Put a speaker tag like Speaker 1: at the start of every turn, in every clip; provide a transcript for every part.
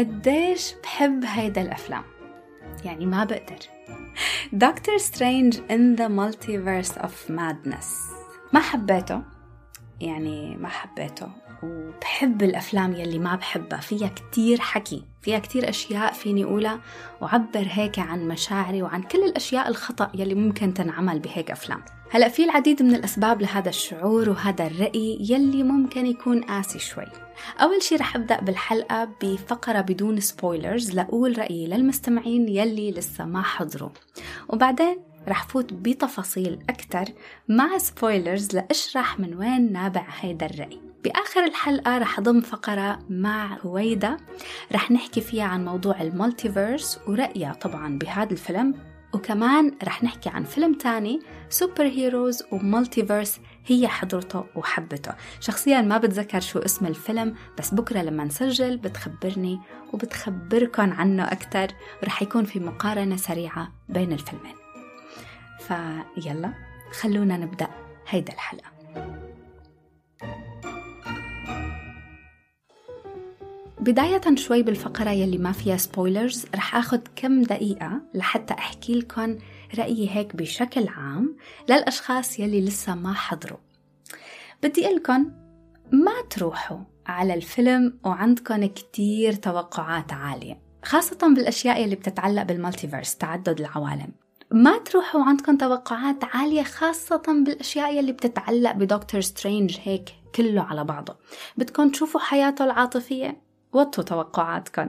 Speaker 1: قديش بحب هيدا الأفلام. يعني ما بقدر. دكتور سترينج in the multiverse of madness. ما حبيته. يعني ما حبيته. وبحب الأفلام يلي ما بحبها. فيها كتير حكي. فيها كتير أشياء فيني أقولها. وعبر هيك عن مشاعري وعن كل الأشياء الخطأ يلي ممكن تنعمل بهيك أفلام. هلأ في العديد من الأسباب لهذا الشعور وهذا الرأي يلي ممكن يكون قاسي شوي. أول شي رح أبدأ بالحلقة بفقرة بدون spoilers لأقول رأيي للمستمعين يلي لسه ما حضروا. وبعدين رح فوت بتفاصيل أكثر مع spoilers لأشرح من وين نابع هيدا الرأي. بآخر الحلقة رح أضم فقرة مع هويدا. رح نحكي فيها عن موضوع ال multiverse ورأيها طبعا بهذا الفيلم. وكمان رح نحكي عن فيلم تاني superheroes و multiverse هي حضرته وحبته. شخصيا ما بتذكر شو اسم الفيلم بس بكرة لما نسجل بتخبرني وبتخبركن عنه أكتر ورح يكون في مقارنة سريعة بين الفيلمين. فيلا خلونا نبدأ هيدا الحلقة. بداية شوي بالفقرة يلي ما فيها سبويلرز رح أخذ كم دقيقة لحتى أحكي لكم رأيي هيك بشكل عام للأشخاص يلي لسه ما حضروا. بدي لكم ما تروحوا على الفيلم وعندكم كتير توقعات عالية خاصة بالأشياء يلي بتتعلق بال multiverse تعدد العوالم. ما تروحوا عندكم توقعات عالية خاصة بالأشياء يلي بتتعلق بدكتور سترينج هيك كله على بعضه. بدكم تشوفوا حياته العاطفية؟ وطوا توقعاتكم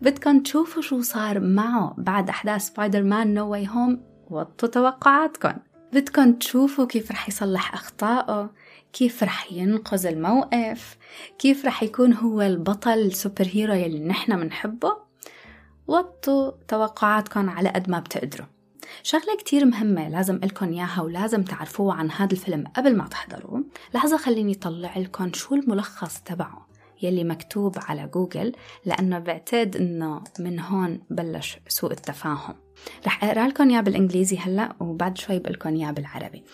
Speaker 1: بدكم تشوفوا شو صار معه بعد أحداث Spider-Man No Way Home وطوا توقعاتكم بدكم تشوفوا كيف رح يصلح أخطائه كيف رح ينقذ الموقف كيف رح يكون هو البطل ال superhero يلي نحن منحبه. وطوا توقعاتكم على قد ما بتقدروا. شغلة كتير مهمة لازم لكم إياها ولازم تعرفوها عن هذا الفيلم قبل ما تحضروه. لحظة خليني أطلع لكم شو الملخص تبعه. يلي مكتوب على جوجل لأنه بعتقد إنه من هون بلش سوء التفاهم رح أقرأ لكم إياه بالإنجليزي هلأ وبعد شوي بقول لكم إياه بالعربي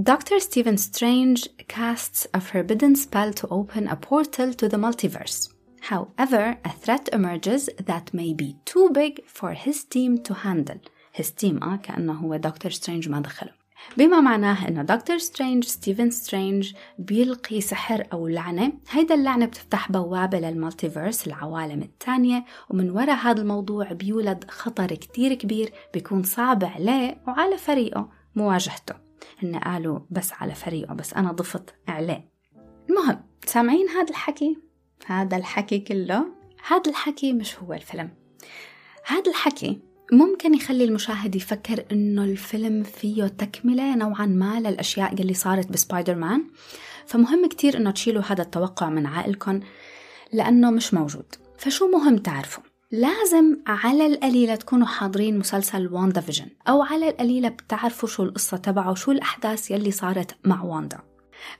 Speaker 1: Dr. Stephen Strange casts a forbidden spell to open a portal to the multiverse. However, a threat emerges that may be too big for his team to handle. His team آه كأنه هو دكتور سترينج ما دخله. بما معناه انه دكتور سترينج ستيفن سترينج بيلقي سحر أو لعنة هيدا اللعنة بتفتح بوابة لل multiverse العوالم الثانية ومن وراء هذا الموضوع بيولد خطر كتير كبير بيكون صعب عليه وعلى فريقه مواجهته. هن قالوا بس على فريقه بس أنا ضفت عليه المهم سامعين هذا الحكي؟ هذا الحكي كله؟ هذا الحكي مش هو الفيلم. هذا الحكي ممكن يخلي المشاهد يفكر إنه الفيلم فيه تكملة نوعا ما للأشياء اللي صارت بسبايدر مان فمهم كتير إنه تشيلوا هذا التوقع من عقلكم لأنه مش موجود. فشو مهم تعرفوا؟ لازم على القليلة تكونوا حاضرين مسلسل WandaVision أو على القليلة بتعرفوا شو القصة تبعه وشو الأحداث يلي صارت مع واندا.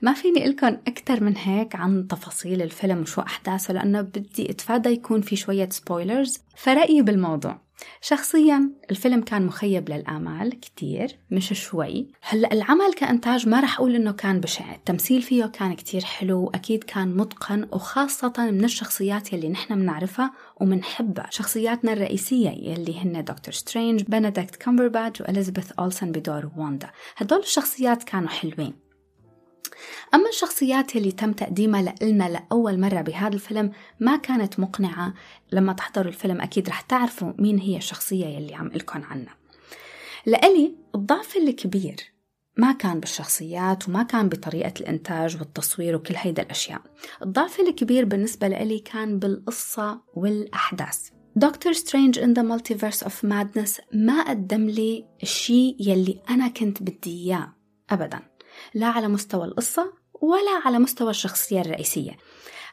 Speaker 1: ما فيني لكم أكثر من هيك عن تفاصيل الفيلم وشو أحداثه لأنه بدي أتفادى يكون في شوية spoilers فرأيي بالموضوع. شخصيا الفيلم كان مخيب للآمال كتير مش شوي. هلأ العمل كإنتاج ما رح أقول إنه كان بشع. التمثيل فيه كان كتير حلو وأكيد كان متقن وخاصة من الشخصيات يلي نحن بنعرفها ومنحبها. شخصياتنا الرئيسية يلي هن دكتور سترينج بنديكت كامبرباتش وإليزابيث أولسن بدور واندا هدول الشخصيات كانوا حلوين. أما الشخصيات اللي تم تقديمها لنا لأول مرة بهذا الفيلم ما كانت مقنعة. لما تحضروا الفيلم أكيد رح تعرفوا مين هي الشخصية يلي عم لكم عنها. لإلي الضعف الكبير ما كان بالشخصيات وما كان بطريقة الإنتاج والتصوير وكل هيدا الأشياء. الضعف الكبير بالنسبة لإلي كان بالقصة والأحداث. Doctor Strange in the Multiverse of Madness ما قدم لي الشيء يلي أنا كنت بدي إياه أبداً. لا على مستوى القصة ولا على مستوى الشخصية الرئيسية.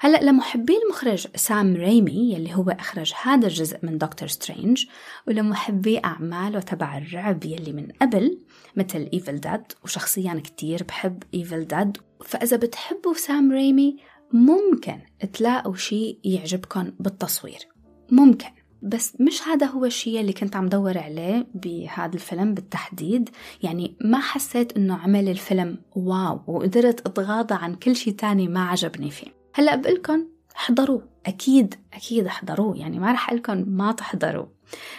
Speaker 1: هلا لمحبي المخرج سام ريمي يلي هو أخرج هذا الجزء من دكتور سترينج ولمحبي أعماله تبع الرعب يلي من قبل مثل Evil Dead وشخصيا كتير بحب Evil Dead فإذا بتحبوا سام ريمي ممكن تلاقوا شيء يعجبكم بالتصوير. ممكن. بس مش هذا هو الشيء اللي كنت عم دور عليه بهذا الفيلم بالتحديد. يعني ما حسيت إنه عمل الفيلم wow وقدرت أتغاضى عن كل شيء تاني ما عجبني فيه. هلأ بقولكم احضروه. أكيد أكيد احضروه. يعني ما رح لكم ما تحضروه.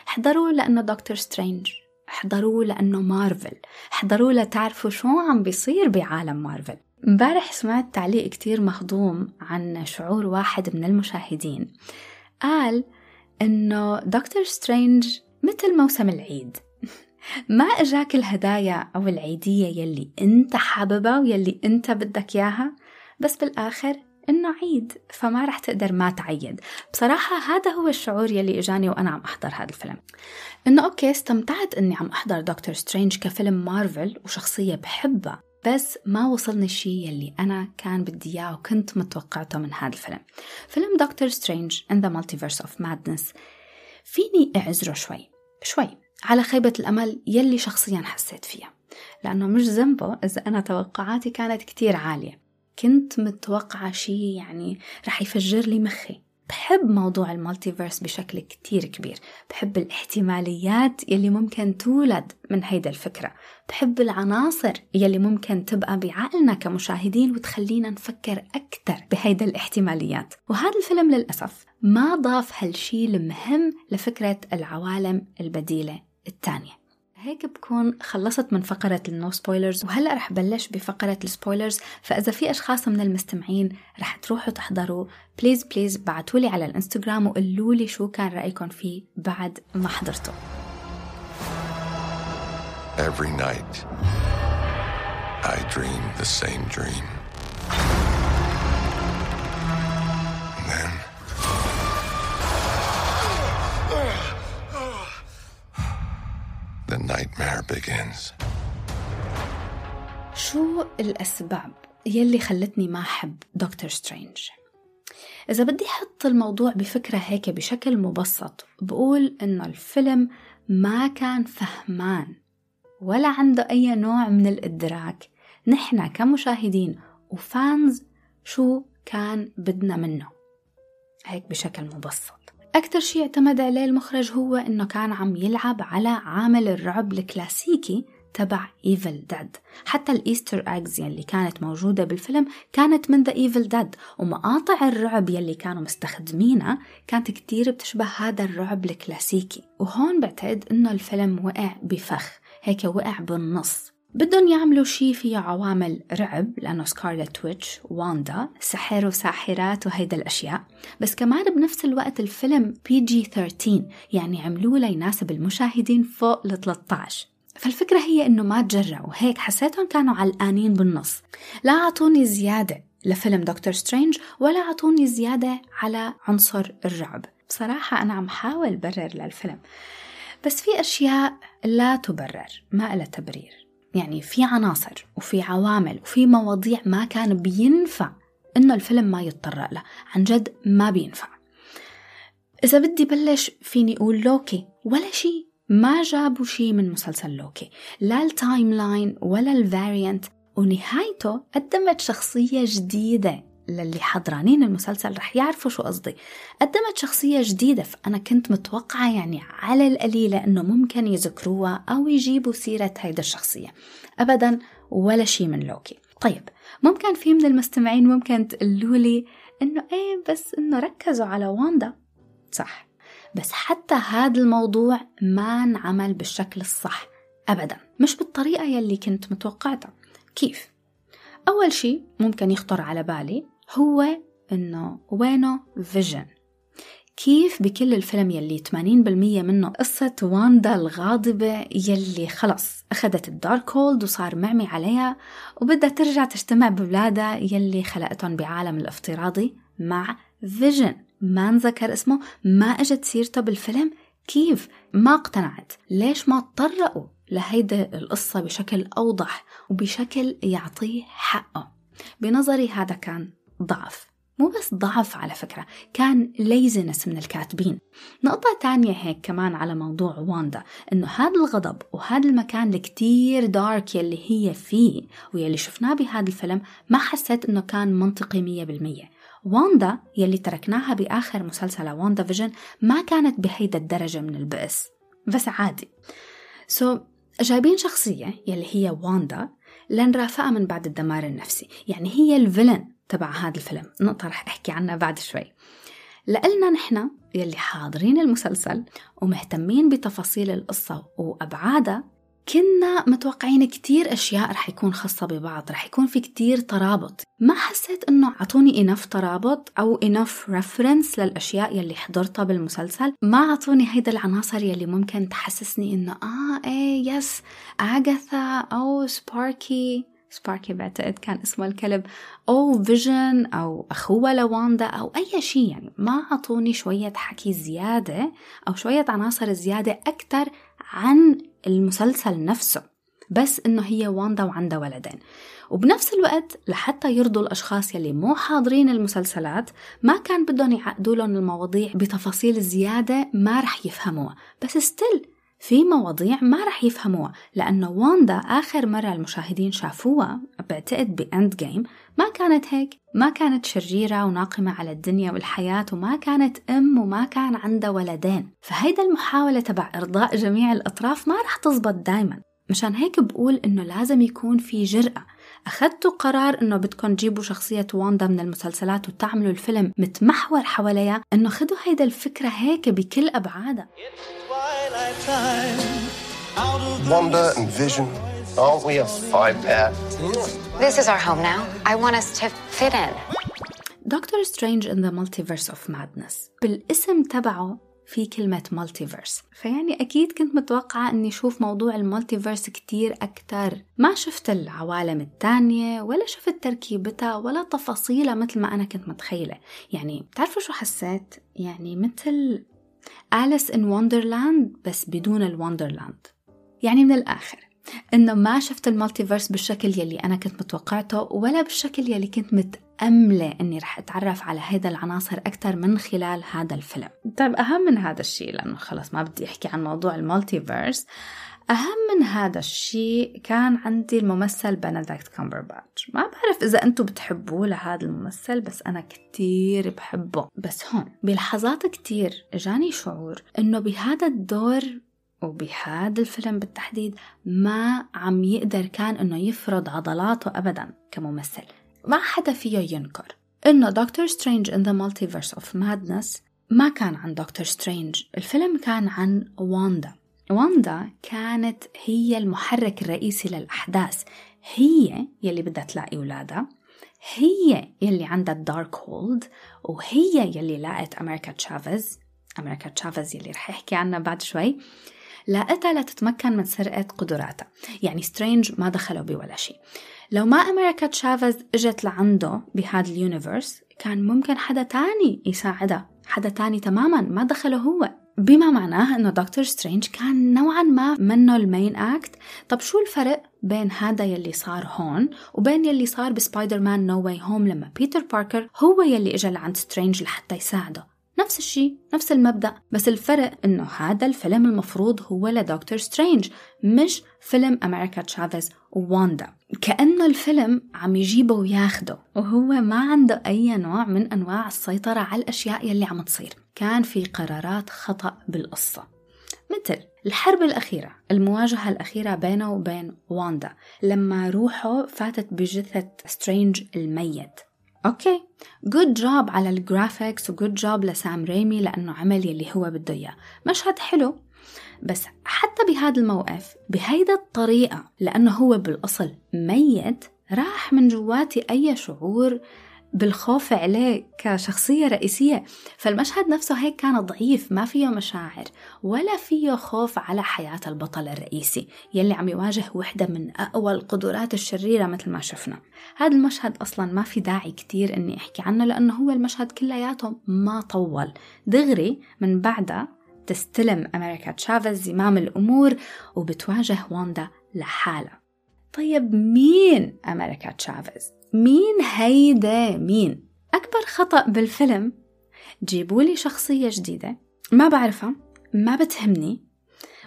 Speaker 1: احضروه لأنه دكتور سترينج. احضروه لأنه مارفل. احضروه لتعرفوا شو عم بيصير بعالم مارفل. امبارح سمعت تعليق كتير مهضوم عن شعور واحد من المشاهدين. قال إنه دكتور سترينج مثل موسم العيد. ما إجاك الهدايا أو العيدية يلي أنت حاببها ويلي أنت بدك إياها؟ بس بالآخر إنه عيد فما رح تقدر ما تعيد. بصراحة هذا هو الشعور يلي إجاني وأنا عم أحضر هذا الفيلم. إنه okay استمتعت إني عم أحضر دكتور سترينج كفيلم مارفل وشخصية بحبها. بس ما وصلني الشيء يلي أنا كان بدي إياه وكنت متوقعته من هذا الفيلم. فيلم دكتور سترينج in the Multiverse of Madness. فيني أعذره شوي. شوي. على خيبة الأمل يلي شخصيا حسيت فيها. لأنه مش ذنبه إذا أنا توقعاتي كانت كتير عالية. كنت متوقعة شيء يعني رح يفجر لي مخي. بحب موضوع ال multiverse بشكل كتير كبير. بحب الاحتماليات يلي ممكن تولد من هيدا الفكرة. بحب العناصر يلي ممكن تبقى بعقلنا كمشاهدين وتخلينا نفكر أكثر بهيدا الاحتماليات. وهذا الفيلم للأسف ما ضاف هالشي المهم لفكرة العوالم البديلة الثانية. هيك بكون خلصت من فقرة ال no spoilers وهلأ رح بلش بفقرة ال spoilers. فإذا في أشخاص من المستمعين رح تروحوا تحضروا please please بعتولي على الإنستغرام وقولوا لي شو كان رأيكم فيه بعد ما حضرته Every night I dream the same dream. Nightmare begins. شو الأسباب يلي خلتني ما أحب دكتور سترينج؟ إذا بدي أحط الموضوع بفكرة هيك بشكل مبسط بقول إنه الفيلم ما كان فهمان ولا عنده أي نوع من الإدراك نحن كمشاهدين وفانز شو كان بدنا منه هيك بشكل مبسط أكثر شيء اعتمد عليه المخرج هو إنه كان عم يلعب على عامل الرعب الكلاسيكي تبع Evil Dead حتى ال Easter eggs يلي كانت موجودة بالفيلم كانت من The Evil Dead ومقاطع الرعب يلي كانوا مستخدمينها كانت كتير بتشبه هذا الرعب الكلاسيكي. وهون بعتقد إنه الفيلم وقع بفخ هيك وقع بالنص. بدهم يعملوا شي فيه عوامل رعب لأنه Scarlet Witch واندا سحر وساحرات وهيدا الأشياء. بس كمان بنفس الوقت الفيلم PG 13 يعني عملوه ليناسب المشاهدين فوق ال 13 فالفكرة هي إنه ما تجرعوا هيك حسيتهم كانوا علقانين بالنص. لا أعطوني زيادة لفيلم دكتور سترينج ولا أعطوني زيادة على عنصر الرعب. بصراحة أنا عم حاول برر للفيلم. بس في أشياء لا تبرر ما لها تبرير. يعني في عناصر وفي عوامل وفي مواضيع ما كان بينفع إنه الفيلم ما يتطرق له. عن جد ما بينفع. إذا بدي بلش فيني أقول لوكي ولا شيء ما جابوا شيء من مسلسل لوكي. لا ال timeline ولا ال variant. ونهايته قدمت شخصية جديدة. للي حضرانين المسلسل رح يعرفوا شو قصدي. قدمت شخصية جديدة فأنا كنت متوقعة يعني على القليلة أنه ممكن يذكروها أو يجيبوا سيرة هيدا الشخصية. أبدا ولا شيء من لوكي. طيب ممكن في من المستمعين ممكن تقولوا لي إنه إيه بس إنه ركزوا على واندا؟ صح. بس حتى هذا الموضوع ما انعمل بالشكل الصح. ابدا. مش بالطريقة يلي كنت متوقعتها. كيف؟ أول شيء ممكن يخطر على بالي هو إنه وينه فيجن كيف بكل الفيلم يلي 80% منه قصة واندا الغاضبة يلي خلص أخذت الدارك هولد وصار معمي عليها وبدها ترجع تجتمع بولادها يلي خلقتهم بعالم الافتراضي مع فيجن ما انذكر اسمه ما إجت سيرته بالفيلم. كيف؟ ما اقتنعت. ليش ما تطرقوا لهيدا القصة بشكل أوضح وبشكل يعطيه حقه؟ بنظري هذا كان ضعف مو بس ضعف على فكرة كان laziness من الكاتبين. نقطة تانية هيك كمان على موضوع واندا إنه هذا الغضب وهذا المكان الكتير dark يلي هي فيه ويلي شفناه بهذا الفيلم ما حسيت إنه كان منطقي مية بالمية. واندا يلي تركناها بآخر مسلسل واندا فيجن ما كانت بهيدا الدرجة من البؤس. بس عادي. so so, جايبين شخصية يلي هي واندا لنرافقها من بعد الدمار النفسي. يعني هي ال villain. تبع هذا الفيلم. نقطة رح أحكي عنها بعد شوي. لإلنا نحن يلي حاضرين المسلسل ومهتمين بتفاصيل القصة وأبعادها كنا متوقعين كتير أشياء رح يكون خاصة ببعض رح يكون في كتير ترابط. ما حسيت إنه عطوني enough ترابط أو enough reference للأشياء يلي حضرتها بالمسلسل؟ ما عطوني هيدا العناصر يلي ممكن تحسسني إنه آه إيه yes أغاثا أو سباركي. سباركي بعتقد كان اسمه الكلب أو فيجن أو أخوة لواندا أو أي شيء يعني. ما عطوني شوية حكي زيادة أو شوية عناصر زيادة أكثر عن المسلسل نفسه. بس إنه هي واندا وعندها ولدين. وبنفس الوقت لحتى يرضوا الأشخاص يلي مو حاضرين المسلسلات ما كان بدهم يعقدوا لهم المواضيع بتفاصيل زيادة ما رح يفهموها. بس still في مواضيع ما رح يفهموها لأنه واندا آخر مرة المشاهدين شافوها بعتقد بإند جيم ما كانت هيك ما كانت شريرة وناقمة على الدنيا والحياة وما كانت أم وما كان عندها ولدين. فهيدا المحاولة تبع إرضاء جميع الأطراف ما رح تزبط دايما. مشان هيك بقول إنه لازم يكون في جرأة. أخذتوا قرار إنه بدكم تجيبوا شخصية واندا من المسلسلات وتعملوا الفيلم متمحور حواليها إنه خدوا هيدا الفكرة هيك بكل أبعادها.
Speaker 2: Wanda and Vision, aren't we a fine pair?
Speaker 3: This is our home now. I want us to fit in.
Speaker 1: دكتور سترينج in the Multiverse of Madness بالاسم تبعه في كلمة multiverse فيعني أكيد كنت متوقعة أني أشوف موضوع ال multiverse كتير أكتر ما شفت العوالم التانية ولا شفت تركيبتها ولا تفاصيلها مثل ما أنا كنت متخيلة يعني بتعرفوا شو حسيت؟ يعني مثل Alice in Wonderland بس بدون ال Wonderland يعني من الآخر إنه ما شفت ال multiverse بالشكل يلي أنا كنت متوقعته ولا بالشكل يلي كنت متأملة إني رح أتعرف على هيدا العناصر أكثر من خلال هذا الفيلم. طيب أهم من هذا الشيء لأنه خلص ما بدي أحكي عن موضوع ال multiverse. أهم من هذا الشيء كان عندي الممثل بنديكت كامبرباتش. ما بعرف إذا أنتم بتحبوه لهذا الممثل بس أنا كتير بحبه. بس هون بلحظات كتير جاني شعور إنه بهذا الدور وبهذا الفيلم بالتحديد ما عم يقدر كان إنه يفرض عضلاته ابدا كممثل. ما حدا فيه ينكر إنه دكتور سترينج in the Multiverse of Madness ما كان عن دكتور سترينج الفيلم كان عن واندا واندا كانت هي المحرك الرئيسي للأحداث. هي يلي بدها تلاقي أولادها. هي يلي عندها ال Darkhold وهي يلي لاقت أمريكا تشافيز أمريكا تشافيز يلي رح أحكي عنها بعد شوي. لاقتها لتتمكن من سرقة قدراتها. يعني سترينج ما دخلوا بولا شيء لو ما أمريكا تشافيز إجت لعنده بهذا ال universe كان ممكن حدا تاني يساعدها. حدا تاني تماما. ما دخله هو. بما معناه إنه دكتور سترينج كان نوعا ما منه ال main act طب شو الفرق بين هذا يلي صار هون وبين يلي صار بسبايدر مان نو واي هوم لما بيتر باركر هو يلي اجى لعند سترينج لحتى يساعده؟ نفس الشيء نفس المبدأ بس الفرق إنه هذا الفيلم المفروض هو لدكتور سترينج مش فيلم أمريكا تشافيز وواندا. كأنه الفيلم عم يجيبه وياخده وهو ما عنده أي نوع من أنواع السيطرة على الأشياء يلي عم تصير. كان في قرارات خطأ بالقصة. مثل الحرب الأخيرة المواجهة الأخيرة بينه وبين واندا لما روحه فاتت بجثة سترينج الميت. okay good job على ال graphics و good job لسام ريمي لأنه عمل يلي هو بده إياه. مشهد حلو بس حتى بهذا الموقف بهيدا الطريقة لأنه هو بالأصل ميت راح من جواتي أي شعور بالخوف عليه كشخصية رئيسية فالمشهد نفسه هيك كان ضعيف ما فيه مشاعر ولا فيه خوف على حياة البطل الرئيسي يلي عم يواجه وحدة من أقوى القدرات الشريرة مثل ما شفنا. هذا المشهد أصلا ما في داعي كتير أني أحكي عنه لأنه هو المشهد كلياته ما طول. دغري من بعدها تستلم أمريكا تشافيز زمام الأمور وبتواجه واندا لحالها. طيب مين أمريكا تشافيز؟ مين هيدا مين؟ أكبر خطأ بالفيلم؟ جيبوا لي شخصية جديدة. ما بعرفها ما بتهمني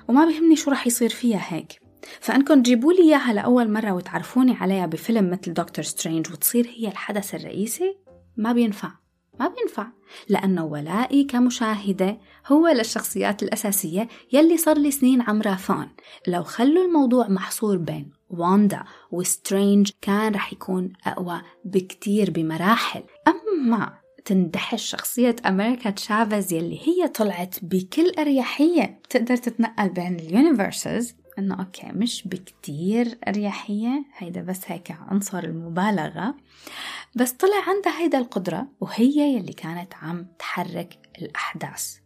Speaker 1: وما بهمني شو رح يصير فيها هيك. فأنكم تجيبوا لي إياها لأول مرة وتعرفوني عليها بفيلم مثل دكتور سترينج وتصير هي الحدث الرئيسي؟ ما بينفع. ما بينفع. لأنه ولائي كمشاهدة هو للشخصيات الأساسية يلي صار لي سنين عم رافقن لو خلوا الموضوع محصور بين واندا وسترينج كان رح يكون أقوى بكتير بمراحل. أما تندحش شخصية أمريكا تشافيز يلي هي طلعت بكل أريحية تقدر تتنقل بين ال universes إنه okay مش بكتير أريحية هيدا بس هيك عنصر المبالغة. بس طلع عندها هيدا القدرة وهي يلي كانت عم تحرك الأحداث.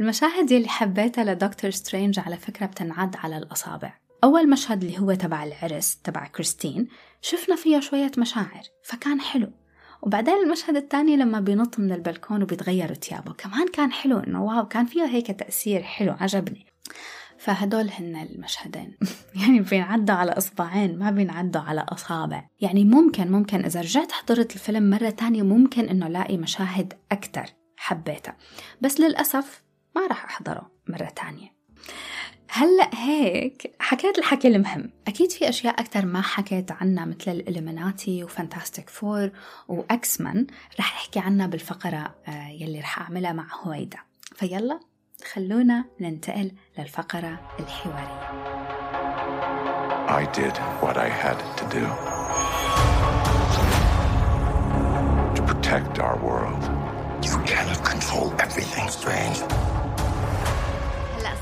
Speaker 1: المشاهد يلي حبيتها لدكتور سترينج على فكرة بتنعد على الأصابع. أول مشهد اللي هو تبع العرس تبع كريستين شفنا فيها شوية مشاعر فكان حلو. وبعدين المشهد الثاني لما بينط من البلكون وبيتغيروا ثيابه كمان كان حلو إنه wow كان فيه هيك تأثير حلو عجبني. فهدول هن المشهدين. يعني بينعدوا على إصبعين ما بينعدوا على أصابع. يعني ممكن ممكن إذا رجعت حضرت الفيلم مرة تانية ممكن إنه لاقي مشاهد أكتر حبيتها. بس للأسف ما راح أحضره مرة تانية. هلأ هيك حكيت الحكي المهم أكيد في أشياء أكثر ما حكيت عنها مثل الإلوميناتي وفانتاستيك فور واكس مان رح أحكي عنها بالفقرة آه، يلي رح أعملها مع هويدا فيلا خلونا ننتقل للفقرة الحوارية
Speaker 4: I did what I had to do to protect our world.
Speaker 2: You cannot control everything, Strange.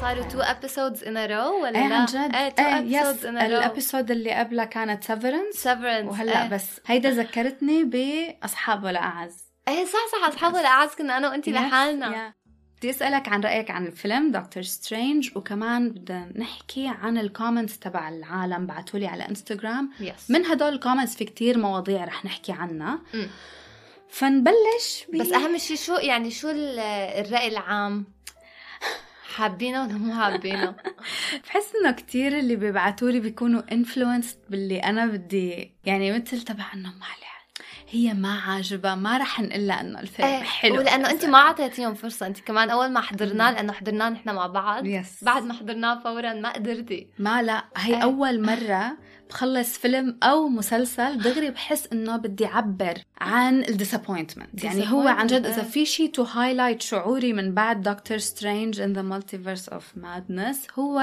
Speaker 5: صاروا two episodes in a row ولا
Speaker 1: إيه
Speaker 5: لا؟
Speaker 1: عن جد.
Speaker 5: إيه two
Speaker 1: episodes
Speaker 5: yes
Speaker 1: in
Speaker 5: a row
Speaker 1: ال episode اللي قبلها كانت سيفرنس
Speaker 5: سيفرنس
Speaker 1: وهلأ
Speaker 5: إيه.
Speaker 1: بس هيدا ذكرتني بأصحاب ولا أعز
Speaker 5: إيه صح صح أصحاب الأعز كنا أنا وانت لحالنا.
Speaker 1: بدي أسألك عن رأيك عن الفيلم دكتور سترينج وكمان بدنا نحكي عن ال comments تبع العالم. بعتولي على انستغرام
Speaker 5: yes
Speaker 1: من هدول ال comments في كتير مواضيع رح نحكي عنها.
Speaker 5: مم.
Speaker 1: فنبلش ب...
Speaker 5: بس أهم شيء شو يعني شو ال- الرأي العام؟ حابينه ولا مو حابينه؟
Speaker 1: بحس إنه كتير اللي بيبعتولي بيكونوا انفلونسد باللي أنا بدي يعني مثل تبع انه ما هي ما عاجبها ما رح نقول لها إنه الفيلم
Speaker 5: إيه
Speaker 1: حلو
Speaker 5: ولأنه انت ما أعطيتيهم فرصة انت كمان أول ما حضرناه لأنه حضرناه نحن مع بعض
Speaker 1: يس.
Speaker 5: بعد ما حضرناه فورا ما قدرتي
Speaker 1: ما لا هي
Speaker 5: إيه.
Speaker 1: أول مرة بخلص فيلم أو مسلسل دغري بحس إنه بدي أعبر عن ال disappointment يعني هو عن جد
Speaker 5: إيه.
Speaker 1: في شيء to highlight شعوري من بعد دكتور سترينج in the Multiverse of Madness هو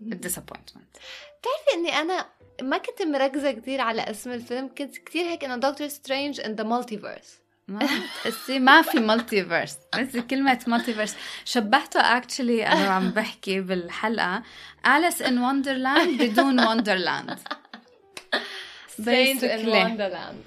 Speaker 1: ال disappointment
Speaker 5: بتعرفي إني أنا ما كنت مركزة كثير على اسم الفيلم كنت كثير هيك إنه دكتور سترينج in the Multiverse
Speaker 1: ما بتحسي؟ ما في multiverse بس كلمة multiverse شبهته actually أنا عم بحكي بالحلقة. Alice in Wonderland بدون wonderland
Speaker 5: سترينج
Speaker 1: in.
Speaker 5: wonderland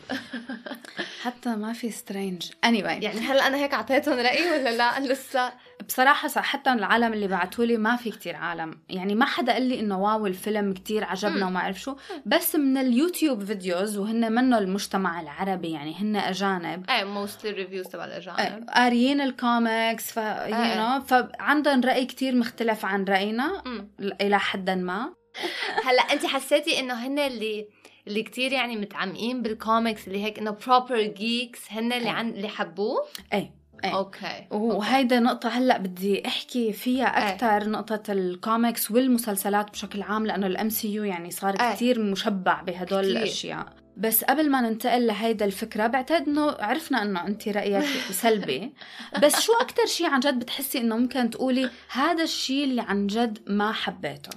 Speaker 1: حتى ما في سترينج anyway.
Speaker 5: يعني هلا أنا هيك أعطيتهم رايي ولا لا؟ لسه
Speaker 1: بصراحة صح حتى العالم اللي بعتولي ما في كتير عالم. يعني ما حدا قال لي إنه wow الفيلم كتير عجبنا وما أعرف شو. بس من ال YouTube videos وهن منه المجتمع العربي يعني هن أجانب.
Speaker 5: إيه mostly ال reviews تبع الأجانب.
Speaker 1: قاريين الكوميكس ف you
Speaker 5: إيه.
Speaker 1: فعندهم رأي كتير مختلف عن رأينا
Speaker 5: مم.
Speaker 1: إلى حد ما.
Speaker 5: هلأ انت حسيتي إنه هن اللي اللي كتير يعني متعمقين بالكوميكس اللي هيك إنه proper geeks هن اللي. عن اللي حبوه
Speaker 1: إيه إيه.
Speaker 5: okay
Speaker 1: وهيدا نقطة هلأ بدي أحكي فيها أكثر نقطة الكوميكس والمسلسلات بشكل عام لأنه ال MCU يعني صار
Speaker 5: إيه.
Speaker 1: كثير مشبع بهدول
Speaker 5: كتير.
Speaker 1: الأشياء بس قبل ما ننتقل لهيدا الفكرة بعتقد إنه عرفنا إنه أنت رأيك سلبي بس شو أكتر شيء عن جد بتحسي إنه ممكن تقولي هذا الشيء اللي عن جد ما حبيته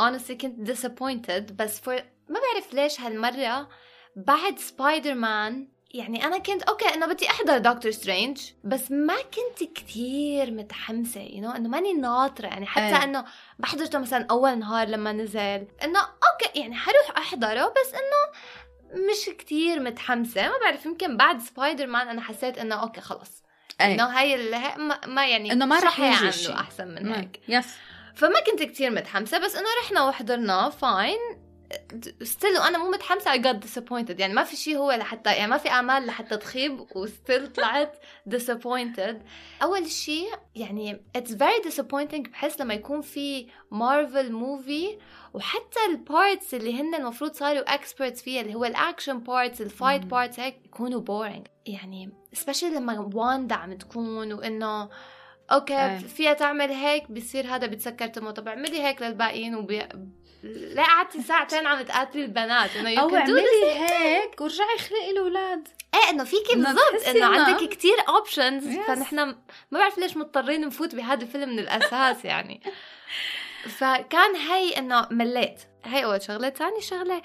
Speaker 5: honestly كنت disappointed بس for ما بعرف ليش هالمرة بعد سبايدر مان يعني أنا كنت أوكي إنه بدي أحضر دكتور سترينج بس ما كنت كتير متحمسة you know? إنه ماني ناطرة يعني حتى
Speaker 1: إيه.
Speaker 5: إنه ما حضرته مثلا أول نهار لما نزل إنه أوكي يعني حروح أحضره بس إنه مش كتير متحمسة ما بعرف يمكن بعد سبايدر مان أنا حسيت إنه أوكي خلاص
Speaker 1: أي.
Speaker 5: إنه هي اللي هي ما, ما يعني
Speaker 1: إنه ما رح شيء.
Speaker 5: أحسن من
Speaker 1: مم.
Speaker 5: هيك
Speaker 1: yes
Speaker 5: فما كنت كتير متحمسة بس إنه رحنا وحضرناه fine still وأنا مو متحمسة I got disappointed. يعني ما في شيء هو لحتى يعني ما في أعمال لحتى تخيب و still طلعت disappointed. أول شيء يعني it's very disappointing بحس لما يكون في مارفل movie وحتى ال parts اللي هن المفروض صاروا experts فيها اللي هو ال action parts ال fight parts هيك يكونوا boring يعني especially لما واندا عم تكون وإنه أوكي
Speaker 1: أي.
Speaker 5: فيها تعمل هيك بصير هذا بتسكر تمه طب اعملي هيك للباقيين وبي... لا قعدتي ساعتين عم تقاتلي البنات. إنه أو
Speaker 1: اعملي. هيك ورجعي خلقي الأولاد.
Speaker 5: إيه إنه فيكي بالضبط.
Speaker 1: إنه
Speaker 5: عندك كتير options
Speaker 1: Yes.
Speaker 5: فنحن ما بعرف ليش مضطرين نفوت بهذا الفيلم من الأساس يعني. فكان هي إنه مليت. هي أول شغلة. ثاني شغلة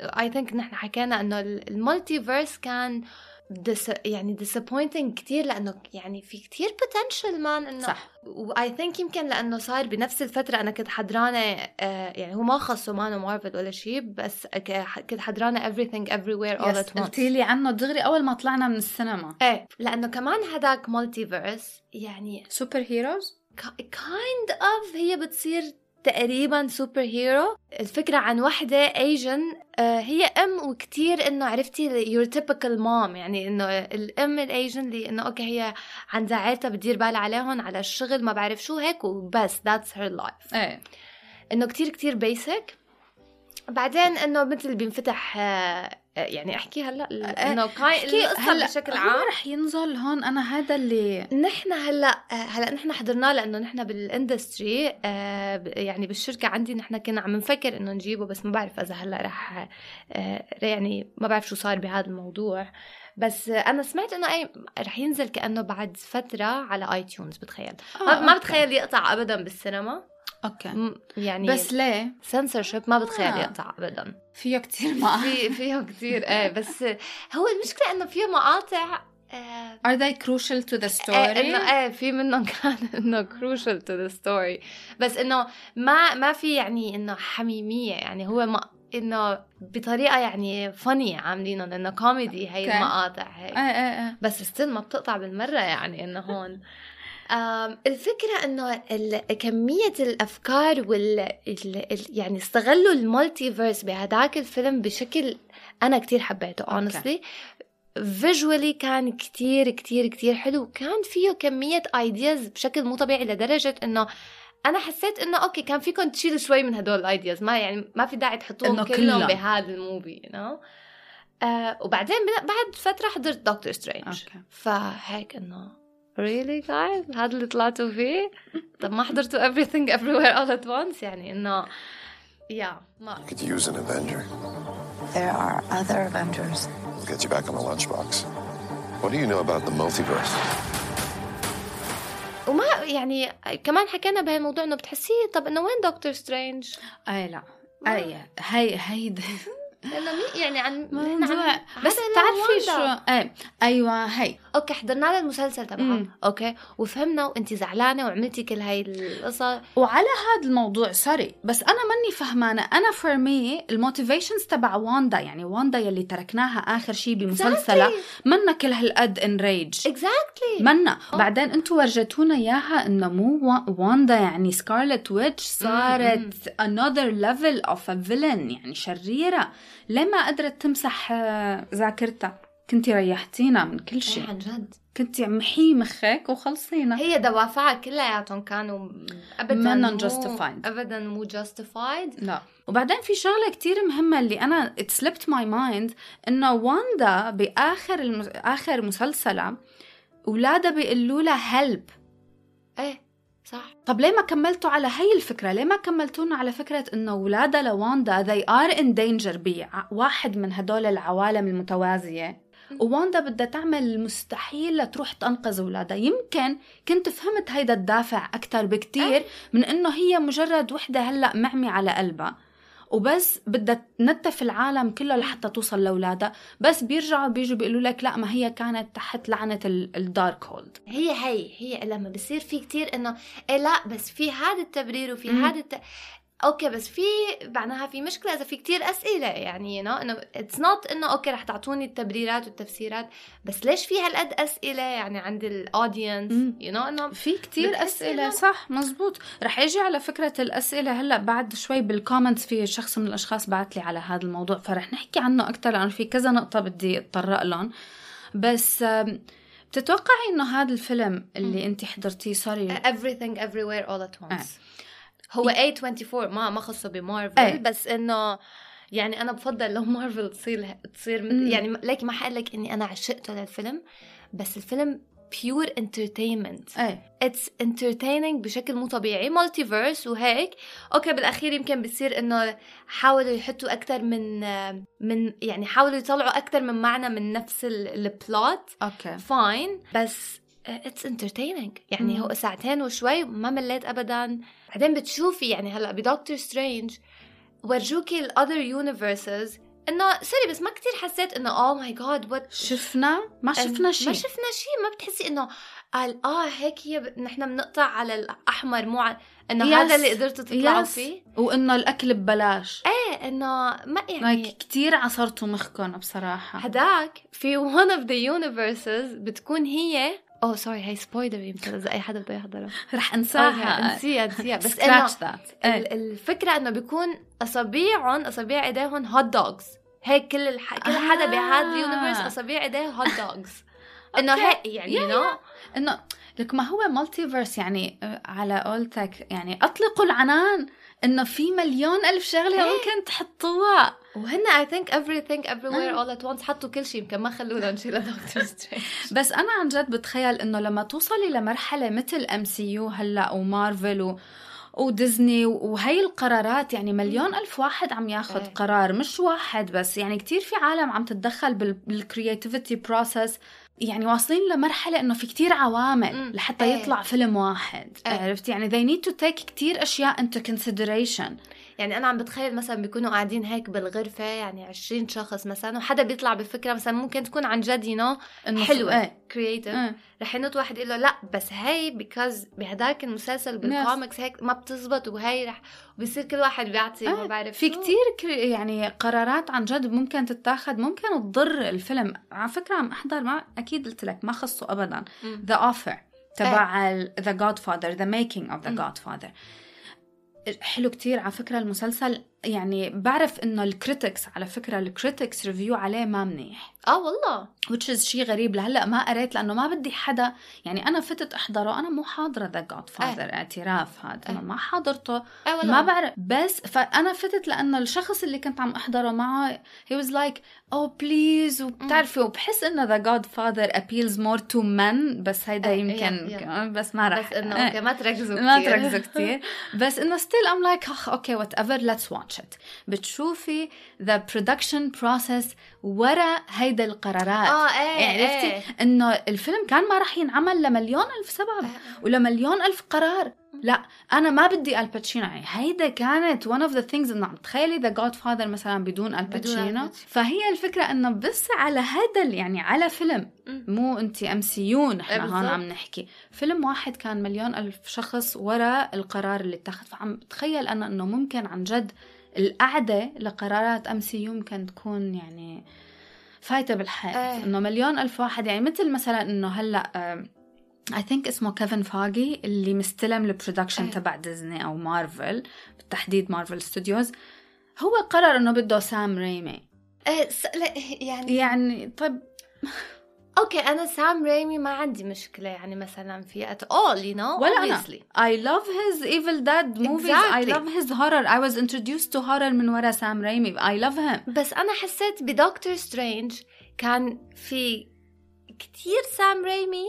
Speaker 5: I think نحن حكينا إنه ال multiverse كان dis- يعني disappointing كتير لأنه يعني في كتير potential كمان إنه
Speaker 1: صح.
Speaker 5: و I think يمكن لأنه صار بنفس الفترة أنا كنت حضرانة آه، يعني هو ما خصه مانو مارفل ولا شيء بس كنت حضرانة everything everywhere all
Speaker 1: يس
Speaker 5: at once.
Speaker 1: قلتي لي عنه دغري أول ما طلعنا من السينما.
Speaker 5: إيه لأنه كمان هداك multiverse يعني
Speaker 1: superheroes
Speaker 5: kind of هي بتصير تقريبا superhero الفكرة عن وحدة Asian هي أم وكتير إنه عرفتي your typical mom يعني إنه الأم ال Asian اللي إنه أوكي هي عندها عيلتها بتدير بالها عليهم على الشغل ما بعرف شو هيك وبس that's her life
Speaker 1: إيه.
Speaker 5: إنه كتير كتير basic بعدين إنه مثل بينفتح آه، آه، يعني احكي هلأ إنه okay القصة بشكل عام.
Speaker 1: رح ينزل هون أنا هذا اللي
Speaker 5: نحن هلأ هلأ نحن حضرناه لأنه نحن بال industry آه، يعني بالشركة عندي نحن كنا عم نفكر إنه نجيبه بس ما بعرف إذا هلأ رح آه، يعني ما بعرف شو صار بهذا الموضوع. بس آه، أنا سمعت إنه أي رح ينزل كأنه بعد فترة على iTunes بتخيل ما, ما بتخيل يقطع ابدا بالسينما. أوكي. يعني
Speaker 1: بس ليه؟
Speaker 5: سنسورشيب ما بتخيل
Speaker 1: آه.
Speaker 5: يقطع ابدا.
Speaker 1: فيه كتير ما.
Speaker 5: في فيه كثير إيه بس هو المشكلة إنه فيه مقاطع آه،
Speaker 1: are they crucial to the
Speaker 5: إيه
Speaker 1: story
Speaker 5: إنه إيه في منهم كان إنه crucial to the story. بس إنه ما ما في يعني إنه حميمية يعني هو ما إنه بطريقة يعني فني عاملينهم إنه كوميدي هي
Speaker 1: أوكي.
Speaker 5: المقاطع هيك
Speaker 1: إيه إيه إيه.
Speaker 5: بس still ما بتقطع بالمرة يعني إنه هون. الفكرة إنه كمية الأفكار وال ال- ال- يعني استغلوا ال multiverse بهداك الفيلم بشكل أنا كتير حبيته honestly. visually كان كتير كتير كتير حلو. كان فيه كمية ideas بشكل مو طبيعي لدرجة إنه أنا حسيت إنه أوكي كان فيكم تشيلوا شوي من هدول ال ideas ما يعني ما في داعي تحطوهم كلهم. بهذا ال movie you know? آه وبعدين بعد فترة حضرت دكتور سترينج فهيك إنه really guys هذا اللي طلعتوا فيه طب ما حضرتوا everything everywhere all at once يعني انه يا ما
Speaker 2: Could use an Avenger.
Speaker 3: There are other Avengers.
Speaker 2: We'll get you back on the lunchbox. What do you know about the multiverse?
Speaker 5: وما يعني كمان حكينا بهالموضوع انه بتحسيه طب انه وين دكتور سترينج؟
Speaker 1: اي لا اي هي هي
Speaker 5: لأنه مي يعني عن
Speaker 1: موضوع بس بتعرفي. شو إيه أيوه هي.
Speaker 5: أوكي حضرنا له المسلسل تبعه
Speaker 1: مم.
Speaker 5: أوكي وفهمنا وأنت زعلانة وعملتي كل هاي القصص
Speaker 1: وعلى هذا الموضوع سوري بس أنا ماني فهمانة. أنا for me ال motivations تبع واندا يعني واندا يلي تركناها آخر شيء بمسلسلها منا كل هالقد enraged
Speaker 5: exactly
Speaker 1: منا. بعدين أنتم ورجتونا إياها إنه مو وا- واندا يعني سكارلت ويتش صارت another level of a villain يعني شريرة. ليه ما قدرت تمسح آه، ذاكرتها. كنتي ريحتينا من كل شيء.
Speaker 5: عن جد.
Speaker 1: كنتي محي مخك وخلصينا.
Speaker 5: هي دوافعها كلياتهم كانوا ابدا مو-
Speaker 1: justified.
Speaker 5: ابدا مو justified.
Speaker 1: لا. وبعدين في شغلة كتير مهمة اللي أنا it slipped my mind إنه واندا بآخر المس... آخر مسلسلها اولادها بيقولوا لها هيلب
Speaker 5: إيه. صح.
Speaker 1: طب ليه ما كملتوا على هي الفكرة؟ ليه ما كملتونا على فكرة إنه أولادها لواندا they are in danger بواحد من هدول العوالم المتوازية. وواندا بدها تعمل المستحيل لتروح تنقذ أولادها يمكن كنت فهمت هيدا الدافع أكتر بكتير من إنه هي مجرد وحدة هلأ معمي على قلبها. وبس بدها تنتف العالم كله لحتى توصل لأولادها بس بيرجعوا بيجوا بيقولوا لك لا ما هي كانت تحت لعنة الدارك هولد
Speaker 5: هي هي هي لما بصير في كتير إنه إيه لا بس في هذا التبرير وفي. هذا الت... أوكي بس في معناها في مشكلة إذا في كتير أسئلة يعني you know إنه it's not إنه أوكي رح تعطوني التبريرات والتفسيرات بس ليش في هالقد أسئلة؟ يعني عند ال
Speaker 1: audience.
Speaker 5: you know إنه
Speaker 1: في كتير
Speaker 5: إنه-
Speaker 1: صح مزبوط. رح يجي على فكرة الأسئلة هلأ بعد شوي بال comments في شخص من الأشخاص بعت لي على هذا الموضوع فرح نحكي عنه أكتر لأنه في كذا نقطة بدي أتطرق لهم. بس بتتوقعي إنه هذا الفيلم اللي أنت حضرتيه سوري
Speaker 5: everything everywhere all at once.
Speaker 1: آه.
Speaker 5: هو A24 ما ما خصه بمارفل
Speaker 1: إيه.
Speaker 5: بس إنه يعني أنا بفضل لو مارفل تصير تصير
Speaker 1: مم.
Speaker 5: يعني ليك ما حقول لك إني أنا عشقته للفيلم بس الفيلم pure
Speaker 1: entertainment
Speaker 5: It's entertaining بشكل مو طبيعي multiverse وهيك. okay بالأخير يمكن بتصير إنه حاولوا يحطوا أكثر من من يعني حاولوا يطلعوا أكثر من معنى من نفس ال
Speaker 1: plot
Speaker 5: okay. Fine بس it's entertaining يعني
Speaker 1: مم.
Speaker 5: هو ساعتين وشوي ما مليت ابدا. بعدين بتشوفي يعني هلأ بدكتور سترينج ورجوكي ال other universes إنه sorry بس ما كتير حسيت إنه oh my God what
Speaker 1: شفنا ما شفنا شيء
Speaker 5: ما شفنا شيء ما بتحسي إنه قال آه هيك هي ب... نحن بنقطع على الأحمر مو على إنه
Speaker 1: Yes.
Speaker 5: هذا اللي قدرتوا تطلعوا
Speaker 1: Yes.
Speaker 5: فيه
Speaker 1: وإنه الأكل ببلاش
Speaker 5: إيه إنه ما يعني
Speaker 1: like كثير عصرتوا مخكم بصراحة
Speaker 5: هداك في one of the universes بتكون هي oh sorry هي spoiler يمكن إذا أي حدا بده يحضرها
Speaker 1: رح أنساها.
Speaker 5: نسيها نسيها بس إنه
Speaker 1: إيه.
Speaker 5: الفكرة إنه بيكون اصابيعهم اصابيع إيديهم hot dogs هيك كل الح... كل حدا بهذا
Speaker 1: آه.
Speaker 5: ال universe اصابيع إيديه hot dogs
Speaker 1: إنه.
Speaker 5: هيك يعني know
Speaker 1: إنه لك ما هو multiverse يعني آه، على قولتك يعني أطلقوا العنان إنه في مليون ألف شغلة
Speaker 5: إيه.
Speaker 1: ممكن تحطوها.
Speaker 5: وهن I think everything everywhere all at once حطوا كل شيء يمكن ما خلونا نشيل دكتور سترينج
Speaker 1: بس أنا عن جد بتخيل إنه لما توصلي لمرحلة مثل MCU هلأ ومارفل و وديزني وهي القرارات يعني مليون ألف واحد عم ياخد
Speaker 5: إيه.
Speaker 1: قرار مش واحد بس يعني كتير في عالم عم تتدخل بال creativity process يعني واصلين لمرحلة إنه في كتير عوامل
Speaker 5: مم.
Speaker 1: لحتى
Speaker 5: إيه.
Speaker 1: يطلع فيلم واحد
Speaker 5: إيه.
Speaker 1: عرفت يعني they need to take كتير أشياء into consideration
Speaker 5: يعني أنا عم بتخيل مثلا بيكونوا قاعدين هيك بالغرفة يعني 20 شخص مثلا وحدا بيطلع بفكرة مثلا ممكن تكون عن جد
Speaker 1: you
Speaker 5: حلوة.
Speaker 1: إيه.
Speaker 5: creative
Speaker 1: إيه.
Speaker 5: رح ينط واحد يقول له لا بس هي because بهداك المسلسل بالكوميكس هيك ما بتزبط وهي رح وبصير كل واحد بيعطي ما
Speaker 1: آه،
Speaker 5: بعرف
Speaker 1: في كري- يعني قرارات عن جد ممكن تتاخد ممكن تضر الفيلم. على فكرة عم أحضر ما أكيد قلت لك ما خصه أبدا.
Speaker 5: مم.
Speaker 1: The Offer تبع ال- The Godfather The Making of the
Speaker 5: مم.
Speaker 1: Godfather. حلو كتير على فكرة المسلسل. يعني بعرف إنه ال critics على فكرة ال critics review عليه ما منيح.
Speaker 5: آه والله.
Speaker 1: Which is شيء غريب. لهلأ ما قريت لأنه ما بدي حدا يعني أنا فتت أحضره أنا مو حاضرة The Godfather اعتراف هذا. أنا
Speaker 5: إيه.
Speaker 1: ما
Speaker 5: آه والله.
Speaker 1: ما بعرف. بس فأنا فتت لأنه الشخص اللي كنت عم أحضره معه he was like oh please. وبتعرفي وبحس إنه The Godfather appeals more to men بس هيدا
Speaker 5: إيه،
Speaker 1: يمكن
Speaker 5: yeah- yeah.
Speaker 1: بس ما رح
Speaker 5: بس
Speaker 1: إنه.
Speaker 5: okay ما تركزوا
Speaker 1: ما
Speaker 5: كتير.
Speaker 1: تركزوا كتير. بس إنه still I'm like okay whatever let's watch it بتشوفي the production process ورا هيدا القرارات.
Speaker 5: آه إيه
Speaker 1: يعني عرفتي؟
Speaker 5: إيه.
Speaker 1: إنه الفيلم كان ما رح ينعمل لمليون ألف سبب ولمليون ألف قرار. لا أنا ما بدي الباتشينو يعني هيدا كانت one of the things إنه عم تخيلي The Godfather مثلا بدون الباتشينو. فهي الفكرة إنه بس على هذا يعني على فيلم. مو أنت MCU نحن هون. عم نحكي. فيلم واحد كان مليون ألف شخص ورا القرار اللي اتخذ. فعم بتخيل أنا إنه ممكن عن جد القعدة لقرارات MCU ممكن تكون يعني فايته بالحيط
Speaker 5: إيه.
Speaker 1: إنه مليون ألف واحد يعني مثل مثلا إنه هلأ I think اسمه كيفن فاجي اللي مستلم ال production
Speaker 5: إيه.
Speaker 1: تبع ديزني أو مارفل بالتحديد Marvel Studios هو قرر إنه بده سام ريمي
Speaker 5: إيه. لا يعني
Speaker 1: يعني طيب
Speaker 5: okay أنا سام ريمي ما عندي مشكلة يعني مثلا في at all you know
Speaker 1: ولا
Speaker 5: Obviously.
Speaker 1: أنا I love his Evil Dead movies I love his horror I was introduced to horror من ورا سام ريمي. I love him
Speaker 5: بس أنا حسيت بدكتور سترينج كان في كتير سام ريمي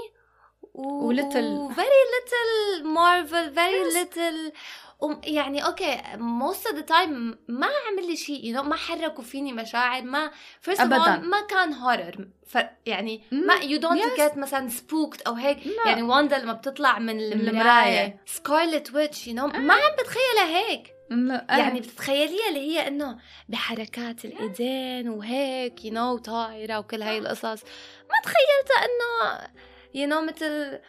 Speaker 5: و
Speaker 1: little-
Speaker 5: very little مارفل little. وم- يعني أوكي most of the time ما عمل لي شيء you know, ما حركوا فيني مشاعر ما first of
Speaker 1: أبداً.
Speaker 5: all ما كان horror ف... يعني. ما you don't
Speaker 1: Yes.
Speaker 5: get مثلا spooked أو هيك.
Speaker 1: لا.
Speaker 5: يعني واندا لما بتطلع من
Speaker 1: المراية.
Speaker 5: Scarlet Witch you know, ما عم بتخيلها هيك.
Speaker 1: لا
Speaker 5: يعني بتتخيليها اللي هي إنه بحركات الإيدين وهيك you know طايرة وكل هاي القصص. ما تخيلتها إنه you know مثل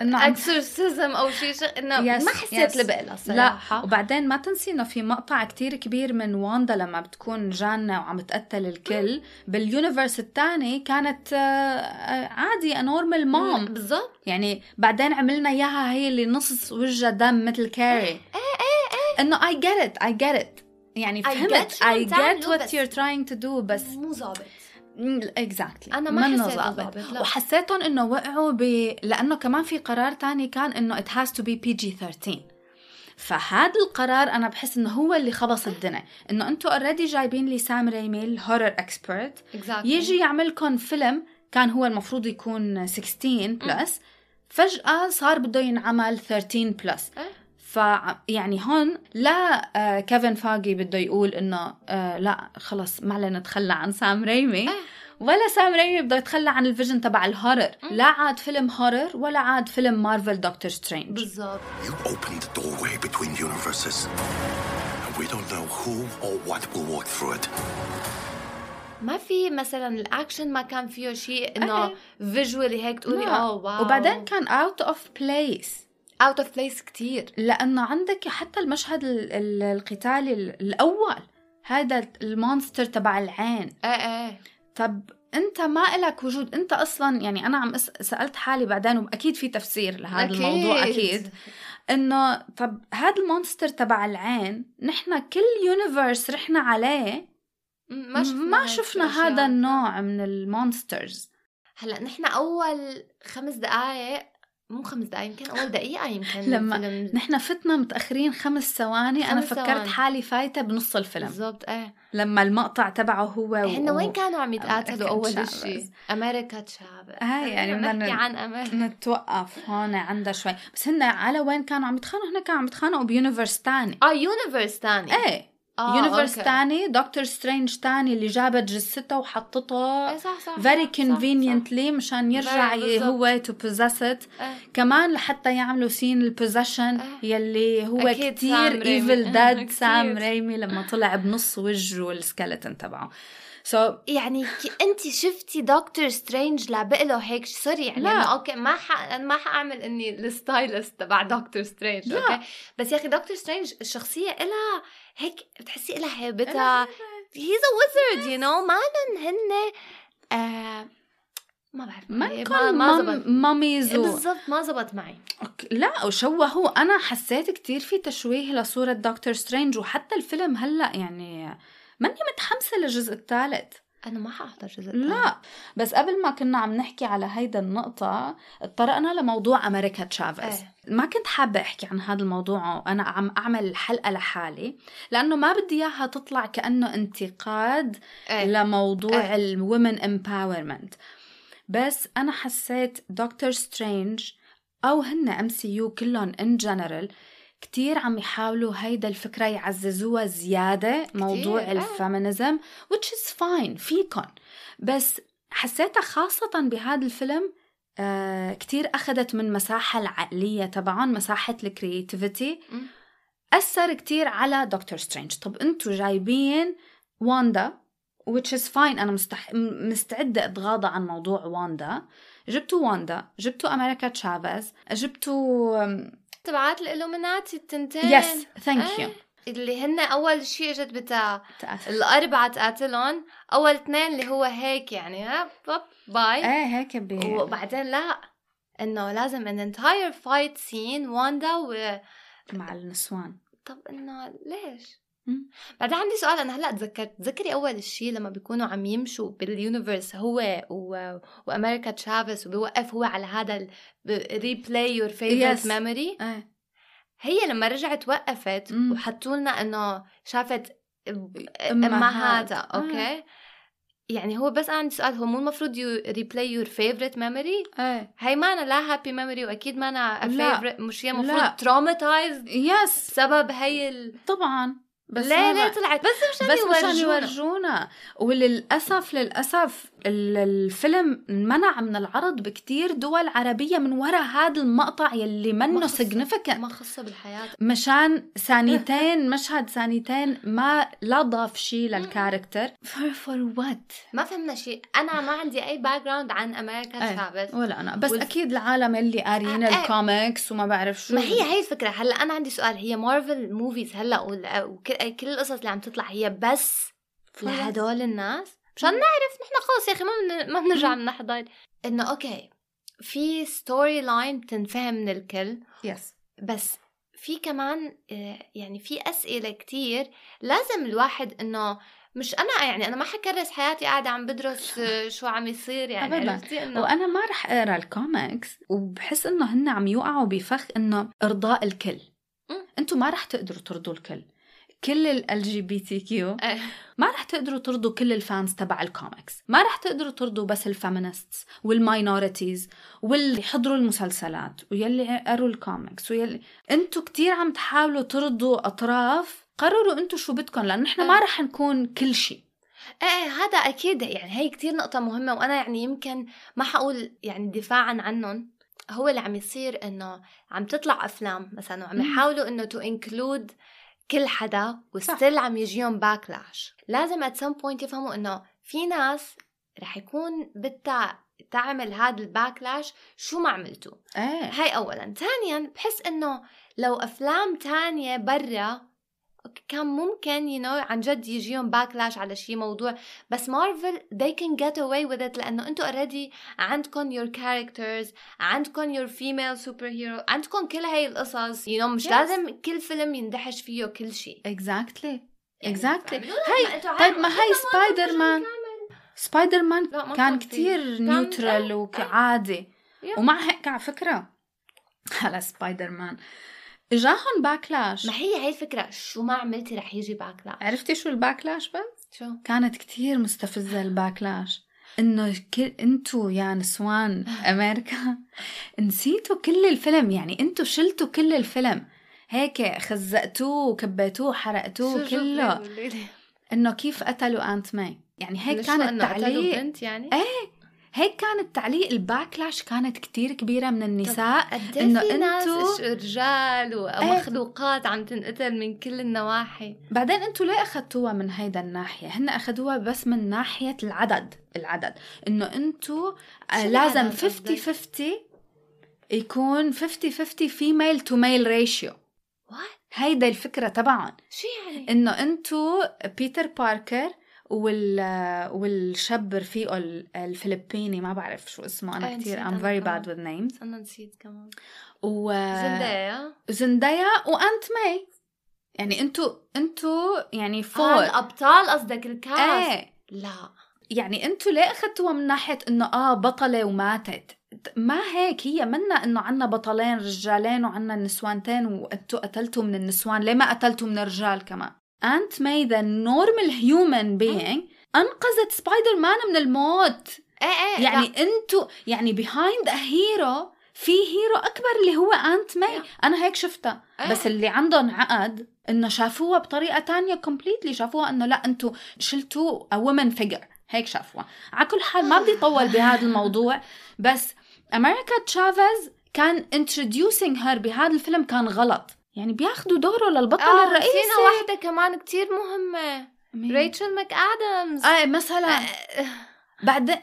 Speaker 1: عم-
Speaker 5: exorcism أو شيء شغ... إنه
Speaker 1: Yes,
Speaker 5: ما حسيت
Speaker 1: yes.
Speaker 5: لبقلها
Speaker 1: لا وبعدين ما تنسي إنه في مقطع كتير كبير من واندا لما بتكون جانة وعم تقتل الكل. بال universe الثاني كانت آه، آه، عادي normal mom
Speaker 5: بالضبط.
Speaker 1: يعني بعدين عملنا إياها هي اللي نص وجهها دم مثل كاري إيه إيه إنه I get it I get it. يعني فهمت؟
Speaker 5: تعملوا
Speaker 1: what
Speaker 5: بس-
Speaker 1: you're trying to do بس
Speaker 5: مو ظابط.
Speaker 1: Exactly
Speaker 5: أنا ما ظابط، لا.
Speaker 1: وحسيتهم إنه وقعوا ب لأنه كمان في قرار تاني كان إنه it has to be PG-13 فهذا القرار أنا بحس إنه هو اللي خبص الدنيا. إنه أنتم already جايبين لي سام ريمي ال horror expert
Speaker 5: exactly.
Speaker 1: يجي يعملكم فيلم كان هو المفروض يكون 16 plus فجأة صار بده ينعمل 13 plus
Speaker 5: إيه.
Speaker 1: ف يعني هون لا آه كيفن فاجي بده يقول إنه آه لا خلص ما علينا نتخلى عن سام ريمي
Speaker 5: إيه.
Speaker 1: ولا سام ريمي بده يتخلى عن ال vision تبع ال horror لا عاد فيلم horror ولا عاد فيلم مارفل دكتور سترينج
Speaker 5: بالضبط
Speaker 6: You opened the doorway between universes. And we don't know who or what will walk through it.
Speaker 5: ما في مثلا الأكشن ما كان فيه شيء إنه
Speaker 1: إيه.
Speaker 5: visually هيك تقولي. آه واو
Speaker 1: وبعدين كان out of place
Speaker 5: out of place كثير
Speaker 1: لأنه عندك حتى المشهد ال- ال- القتالي ال- الأول هذا ال monster تبع العين.
Speaker 5: إيه إيه
Speaker 1: طب أنت ما إلك وجود. أنت أصلا يعني أنا عم سألت حالي بعدين وأكيد في تفسير لهذا
Speaker 5: أكيد.
Speaker 1: الموضوع أكيد. إنه طب هذا ال monster تبع العين نحن كل universe رحنا عليه.
Speaker 5: ما شفنا
Speaker 1: ما شفنا. هذا النوع من ال
Speaker 5: monsters هلأ نحن أول خمس دقائق مو خمس دقائق يمكن أول دقيقة يمكن
Speaker 1: لما
Speaker 5: الفيلم.
Speaker 1: نحن فتنا متأخرين خمس ثواني أنا
Speaker 5: خمس
Speaker 1: فكرت
Speaker 5: ثواني.
Speaker 1: حالي فايتة بنص الفيلم.
Speaker 5: بالضبط إيه.
Speaker 1: لما المقطع تبعه هو
Speaker 5: هن
Speaker 1: و-
Speaker 5: وين كانوا عم يتقاتلوا
Speaker 1: أول.
Speaker 5: شيء؟ أمريكا تشافيز.
Speaker 1: هاي يعني بدنا
Speaker 5: نحكي عن أمريكا.
Speaker 1: نتوقف هون عندها شوي. بس هن على وين كانوا عم يتخانقوا؟ هن كانوا عم يتخانقوا ب universe تاني.
Speaker 5: آه universe ثاني
Speaker 1: إيه.
Speaker 5: آه، universe.
Speaker 1: تاني دكتور سترينج تاني اللي جابت جثته وحطته
Speaker 5: إيه، صح صح very
Speaker 1: conveniently مشان يرجع
Speaker 5: بالضبط.
Speaker 1: هو to possess it
Speaker 5: صح. إيه.
Speaker 1: كمان لحتى يعملوا scene ال possession
Speaker 5: آه.
Speaker 1: يلي هو
Speaker 5: ريمي.
Speaker 1: Evil Dead
Speaker 5: كتير.
Speaker 1: سام ريمي لما طلع بنص وجهه ال skeleton تبعه so, so,
Speaker 5: يعني انت شفتي دكتور سترينج لابق له هيك sorry يعني
Speaker 1: لا.
Speaker 5: لا. okay ما ح... أنا ما حأعمل إني ال stylist تبع دكتور سترينج
Speaker 1: لا.
Speaker 5: okay بس يا أخي دكتور سترينج الشخصيه إلها هيك بتحسي إلها هيبتها he's a wizard you know ما هن آه ما بعرف
Speaker 1: ما
Speaker 5: ما ما زبط.
Speaker 1: ماميز.
Speaker 5: بالضبط ما زبط معي.
Speaker 1: okay، لا وشوهوا أنا حسيت كتير في تشويه لصورة دكتور سترينج وحتى الفيلم هلأ يعني ماني متحمسة للجزء الثالث
Speaker 5: أنا ما حأحضر جزء
Speaker 1: لا بس قبل ما كنا عم نحكي على هيدا النقطة تطرقنا لموضوع أمريكا تشافيز
Speaker 5: إيه.
Speaker 1: ما كنت حابة أحكي عن هذا الموضوع وأنا عم أعمل حلقة لحالي لأنه ما بدي إياها تطلع كأنه انتقاد
Speaker 5: إيه.
Speaker 1: لموضوع
Speaker 5: إيه.
Speaker 1: ال women empowerment بس أنا حسيت دكتور سترينج أو هن MCU كلهم in general كتير عم يحاولوا هيدا الفكرة يعززوها زيادة موضوع
Speaker 5: إيه.
Speaker 1: ال feminism which is fine فيكن بس حسيتها خاصة بهذا الفيلم آه كتير أخذت من مساحة العقلية تبعهم مساحة ال
Speaker 5: creativity.
Speaker 1: أثر كتير على دكتور سترينج طب أنتوا جايبين واندا which is fine أنا مستح... مستعدة أتغاضى عن موضوع واندا جبتوا واندا جبتوا أمريكا تشافيز جبتوا
Speaker 5: تبعات ال Illuminati
Speaker 1: التنتين. yes thank
Speaker 5: you. اللي هن أول شيء إجت بتاع الأربعة تقاتلهم أول اثنين اللي هو هيك يعني ها bye bye.
Speaker 1: إيه هيك بي
Speaker 5: وبعدين لا إنه لازم an entire fight scene واندا و
Speaker 1: مع النسوان.
Speaker 5: طب إنه ليش؟ بعدين عندي سؤال أنا هلأ تذكرت تذكري أول شيء لما بيكونوا عم يمشوا بال universe هو و... وأمريكا تشافيس وبيوقف هو على هذا replay
Speaker 1: your
Speaker 5: favorite.
Speaker 1: memory
Speaker 5: هي لما رجعت وقفت. وحطوا لنا إنه شافت
Speaker 1: أمهات.
Speaker 5: امهاتها
Speaker 1: آه.
Speaker 5: okay يعني هو بس أنا عندي سؤال هو مو المفروض you replay your favorite memory
Speaker 1: إيه
Speaker 5: هي ما أنا لا happy memory وأكيد ما أنا
Speaker 1: لا.
Speaker 5: favorite مش هي. المفروض traumatized
Speaker 1: yes
Speaker 5: بسبب هي ال...
Speaker 1: طبعا بس
Speaker 5: ليه
Speaker 1: هذا-
Speaker 5: ليه طلعت. بس مشان
Speaker 1: بس
Speaker 5: يورجونا.
Speaker 1: للأسف ال- الفيلم منع من العرض بكتير دول عربية من وراء هذا المقطع يلي منه significant.
Speaker 5: ما خصه بالحياة.
Speaker 1: مشان ثانيتين مشهد ثانيتين ما لا ضاف شيء لل character for, for what?
Speaker 5: ما فهمنا شيء أنا ما عندي أي background عن أمريكا
Speaker 1: إيه
Speaker 5: تشافيز
Speaker 1: ولا أنا. بس
Speaker 5: والف-
Speaker 1: أكيد العالم اللي قاريين
Speaker 5: آه، آه.
Speaker 1: الكوميكس وما بعرف شو.
Speaker 5: ما هي هي الفكرة. هلأ أنا عندي سؤال. هي مارفل movies هلأ وال- وكل كل القصص اللي عم تطلع هي بس لهدول الناس؟ مشان نعرف نحن خلص يا أخي ما بن- ما بنرجع بنحضر إنه okay في storyline بتنفهم من الكل.
Speaker 1: yes
Speaker 5: بس في كمان آه، يعني في أسئلة كتير لازم الواحد إنه مش أنا يعني أنا ما حكرس حياتي قاعدة عم بدرس آه، شو عم يصير يعني
Speaker 1: أبداً.
Speaker 5: عرفتي إنه
Speaker 1: وأنا ما رح أقرأ الكوميكس وبحس إنه هن عم يوقعوا بفخ إنه إرضاء الكل. أنتم ما رح تقدروا ترضوا الكل. كل ال GBTQ
Speaker 5: إيه.
Speaker 1: ما رح تقدروا ترضوا كل ال fans تبع الكوميكس ما رح تقدروا ترضوا بس ال feminists وال minorities واللي حضروا المسلسلات ويلي قروا الكوميكس ويلي أنتوا كتير عم تحاولوا ترضوا أطراف. قرروا أنتوا شو بدكم لأنه نحن ما رح نكون كل شيء
Speaker 5: إيه هذا أكيد يعني هي كتير نقطة مهمة وأنا يعني يمكن ما حقول يعني دفاعا عنهم. هو اللي عم يصير إنه عم تطلع أفلام مثلا وعم. يحاولوا إنه to include كل حدا و still عم يجيهم backlash لازم at some point يفهموا إنه في ناس رح يكون بدها تعمل هذا ال backlash شو ما عملتوا.
Speaker 1: إيه.
Speaker 5: هاي اولا. ثانيا بحس إنه لو أفلام تانية برا كان ممكن you, you know, عن جد يجيهم backlash على شي موضوع. بس مارفل they can get away with it لأنه أنتم already عندكم your characters عندكم your female superhero عندكم كل هاي القصص. You know, مش
Speaker 1: Yes.
Speaker 5: لازم كل فيلم يندحش فيه كل شيء
Speaker 1: exactly
Speaker 5: يعني
Speaker 1: exactly
Speaker 5: هي
Speaker 1: هي طيب ما هي سبايدر مان سبايدر مان كان. كتير neutral
Speaker 5: إيه،
Speaker 1: وعادي. ومع هيك على فكرة على سبايدر مان اجاهم backlash.
Speaker 5: ما هي هاي الفكرة شو ما عملتي رح يجي backlash.
Speaker 1: عرفتي شو ال backlash بس؟
Speaker 5: شو؟
Speaker 1: كانت كتير مستفزة ال backlash. إنه كل إنتو يا نسوان أمريكا نسيتوا كل الفيلم يعني إنتو شلتوا كل الفيلم. هيك خزقتوه وكبيتوه وحرقتوه كله. إنه كيف قتلوا Aunt May يعني هيك كان التعليق
Speaker 5: بنت يعني؟
Speaker 1: إيه هيك كان التعليق ال backlash كانت كتير كبيرة من النساء
Speaker 5: قد
Speaker 1: إنه
Speaker 5: في ناس
Speaker 1: أنتو-
Speaker 5: إش- رجال
Speaker 1: إيه.
Speaker 5: ومخلوقات عم تنقتل من كل النواحي
Speaker 1: بعدين أنتوا ليه أخذتوها من هيدا الناحية هن أخذوها بس من ناحية العدد العدد إنه أنتوا آه، لازم
Speaker 5: العدد
Speaker 1: 50
Speaker 5: قصدك؟
Speaker 1: 50 يكون 50 50 female to male ratio
Speaker 5: What?
Speaker 1: هيدا الفكرة تبعهم
Speaker 5: شو يعني؟
Speaker 1: إنه أنتوا بيتر باركر وال والشاب رفيقه ال- الفلبيني ما بعرف شو اسمه. أنا
Speaker 5: نسيت
Speaker 1: I'm very bad with names.
Speaker 5: أنا نسيت كمان.
Speaker 1: و
Speaker 5: زندايا؟
Speaker 1: زندايا وأنت ماي يعني أنتوا أنتوا يعني
Speaker 5: آه
Speaker 1: فوق
Speaker 5: الأبطال قصدك الكاست.
Speaker 1: إيه.
Speaker 5: لا.
Speaker 1: يعني أنتوا ليه أخذتوها من ناحية إنه آه بطلة وماتت؟ ما هيك. هي منا إنه عنا بطلين رجالين وعنا نسوانتين وانتوا قتلتوا من النسوان. ليه ما قتلتوا من الرجال كمان؟ Aunt May the normal human being أنقذت سبايدر مان من الموت.
Speaker 5: إيه إيه
Speaker 1: يعني
Speaker 5: لا.
Speaker 1: أنتوا يعني behind hero في hero أكبر اللي هو Aunt May أنا هيك شفتها.
Speaker 5: إيه.
Speaker 1: بس اللي عندهم عقد إنه شافوها بطريقة تانية completely شافوها إنه لا أنتوا شلتوا woman figure هيك شافوها. على كل حال ما بدي أطول بهذا الموضوع. بس أمريكا تشافيز كان introducing her بهذا الفيلم كان غلط. يعني بياخدوا دوره للبطل
Speaker 5: آه
Speaker 1: الرئيسي؟
Speaker 5: نسينا واحدة كمان كتير مهمة.
Speaker 1: مين؟
Speaker 5: ريتشل ماك ادمز
Speaker 1: إيه مثلا بعدين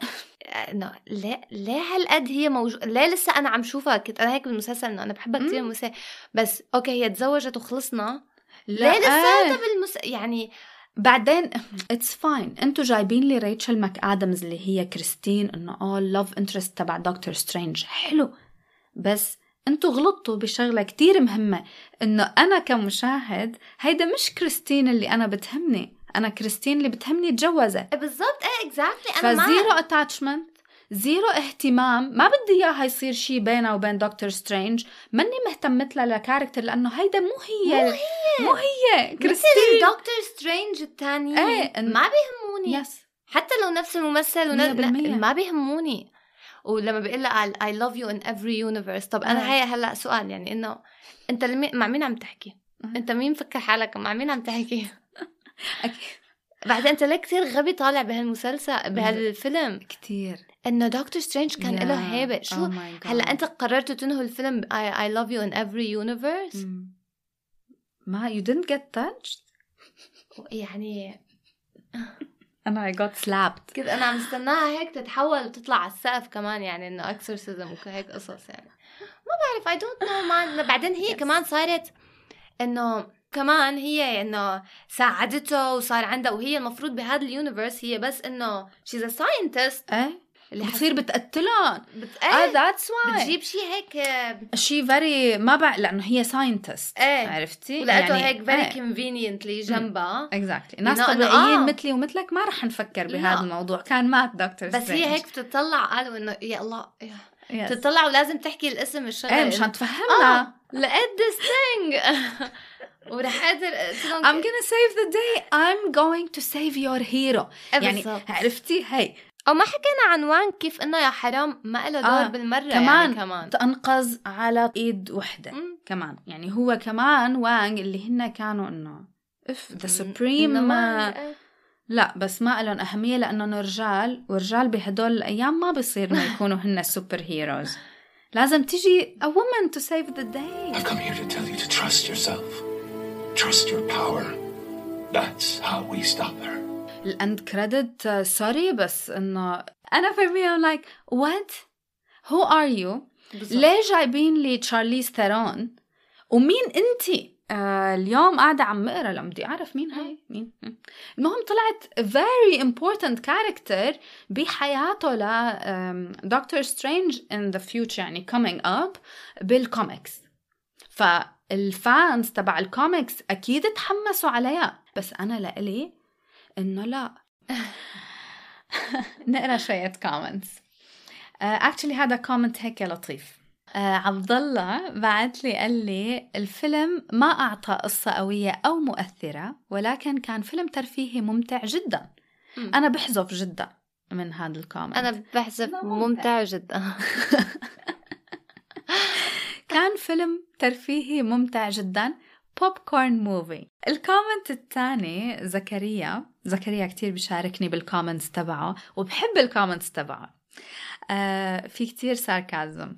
Speaker 5: انه ليه ليه هالقد هي موجودة ليه لسه أنا عم شوفها. كنت أنا هيك بالمسلسل إنه أنا بحبها كثير. المسلسل بس أوكي هي تزوجت وخلصنا.
Speaker 1: لا
Speaker 5: ليه لساتها. بالمس يعني
Speaker 1: بعدين it's fine أنتوا جايبين لي ريتشل ماك ادمز اللي هي كريستين إنه آه love interest تبع دكتور سترينج حلو. بس أنتوا غلطتوا بشغلة كتير مهمة انه أنا كمشاهد هيدا مش كريستين اللي أنا بتهمني أنا كريستين اللي بتهمني تجوزت
Speaker 5: إيه بالضبط إيه exactly أنا
Speaker 1: ف
Speaker 5: zero
Speaker 1: attachment zero اهتمام ما بدي اياها يصير شيء بينها وبين دكتور سترينج ماني مهتمت لها ل character لأنه هيدا مو هي
Speaker 5: مو هي.
Speaker 1: مو هي كريستين.
Speaker 5: دكتور سترينج الثانيين
Speaker 1: إيه، إن-
Speaker 5: ما بيهموني.
Speaker 1: yes
Speaker 5: حتى لو نفس الممثل ون...
Speaker 1: مية بالمية.
Speaker 5: لا، ما بيهموني. ولما بيقول لها I love you in every universe طب
Speaker 1: أنا.
Speaker 5: هي هلأ سؤال يعني إنه أنت لمي... مع مين عم تحكي؟ أنت مين مفكر حالك مع مين عم تحكي؟ بعدين أنت ليه كثير غبي طالع بهالمسلسل بهالفيلم
Speaker 1: كتير
Speaker 5: إنه دكتور سترينج كان له هيبة شو
Speaker 1: Oh my God.
Speaker 5: هلأ أنت قررتوا تنهوا الفيلم I, I love you in every universe
Speaker 1: مم. ما you didn't get touched
Speaker 5: يعني
Speaker 1: أنا I got slapped.
Speaker 5: كنت أنا عم استناها هيك تتحول وتطلع على السقف كمان يعني إنه exorcism وهيك قصص يعني. ما بعرف I don't know man بعدين هي كمان صارت إنه كمان هي إنه ساعدته وصار عندها وهي المفروض بهذا ال universe هي بس إنه she's a
Speaker 1: scientist
Speaker 5: اللي
Speaker 1: بتصير بتقتلهم.
Speaker 5: بت... آه
Speaker 1: that's why
Speaker 5: بتجيب شيء هيك آه،
Speaker 1: شي very ما بعرف لأنه هي scientist
Speaker 5: إيه.
Speaker 1: عرفتي؟
Speaker 5: ولقيته هيك very
Speaker 1: إيه.
Speaker 5: conveniently جنبها.
Speaker 1: exactly ناس طبيعيين
Speaker 5: آه.
Speaker 1: مثلي ومثلك ما رح نفكر. بهذا الموضوع. كان مات دكتور
Speaker 5: بس هي هيك بتطلع قالوا إنه يا الله
Speaker 1: هيك
Speaker 5: بتطلع ولازم تحكي الاسم الشغله
Speaker 1: إيه مشان تفهمنا.
Speaker 5: آه لقيت ورح قادر قلت لهم
Speaker 1: I'm gonna save the day. I'm going to save your hero.
Speaker 5: إيه
Speaker 1: يعني. عرفتي؟ هي
Speaker 5: أو ما حكينا عن وان كيف إنه يا حرام ما له دور
Speaker 1: آه،
Speaker 5: بالمرة
Speaker 1: كمان
Speaker 5: يعني كمان
Speaker 1: تنقذ على إيد وحدة
Speaker 5: مم.
Speaker 1: كمان يعني هو كمان وانج اللي هن كانوا إنه if the
Speaker 5: إنه supreme إيه.
Speaker 1: لا بس ما لهم أهمية لأنهم رجال ورجال بهدول الأيام ما بصير إنه يكونوا هن superheroes لازم تيجي a woman to save the day
Speaker 4: I've come here to tell you to trust yourself. Trust your power. That's how we stop her.
Speaker 1: ال end credit sorry بس إنه أنا for me I'm like what? Who are you? ليه جايبين لي تشارليز ثيرون ومين أنتي؟ آه اليوم قاعدة عم اقرا لما بدي أعرف مين هاي؟ مين. المهم طلعت very important character بحياته ل دكتور سترينج in the future يعني coming up بالكوميكس فال fans تبع الكوميكس أكيد تحمسوا عليها. بس أنا لإلي إنه لا. نقرأ شوية comments actually هذا comment هيك لطيف. آه عبد الله بعت لي قال لي الفيلم ما أعطى قصة قوية أو مؤثرة ولكن كان فيلم ترفيهي ممتع جدا. أنا بحذف جدا من هذا ال
Speaker 5: comment أنا بحسب ممتع جدا.
Speaker 1: كان فيلم ترفيهي ممتع جدا. popcorn movie ال comment الثاني زكريا زكريا كتير بيشاركني بال comments تبعه وبحب ال comments تبعه. آه في كتير sarcasm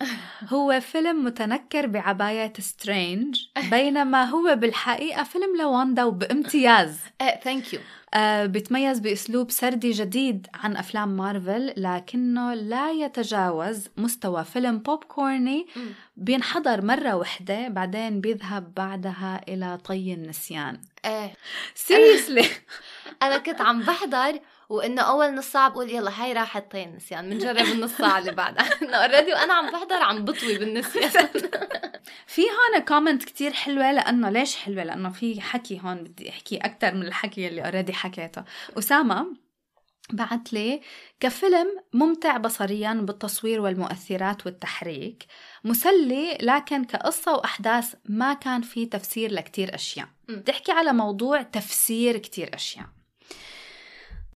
Speaker 1: هو فيلم متنكر بعباية سترينج بينما هو بالحقيقة فيلم لواندا وبامتياز.
Speaker 5: thank you
Speaker 1: آه بيتميز بأسلوب سردي جديد عن أفلام مارفل لكنه لا يتجاوز مستوى فيلم بوب كورني. بينحضر مرة وحدة بعدين بيذهب بعدها إلى طي النسيان.
Speaker 5: إيه
Speaker 1: seriously
Speaker 5: أنا كنت عم بحضر وإنه أول نص ساعة بقول يلا هاي راحت طي النسيان بنجرب النص ساعة اللي بعدها. إنه already وأنا عم بحضر عم بطوي بالنسيان
Speaker 1: في هون comment كتير حلوة لأنه ليش حلوة؟ لأنه في حكي هون بدي أحكي أكتر من الحكي اللي already حكيته. أسامة بعت لي كفيلم ممتع بصريا بالتصوير والمؤثرات والتحريك مسلي لكن كقصة وأحداث ما كان في تفسير لكتير أشياء.
Speaker 5: م.
Speaker 1: تحكي على موضوع تفسير كتير أشياء.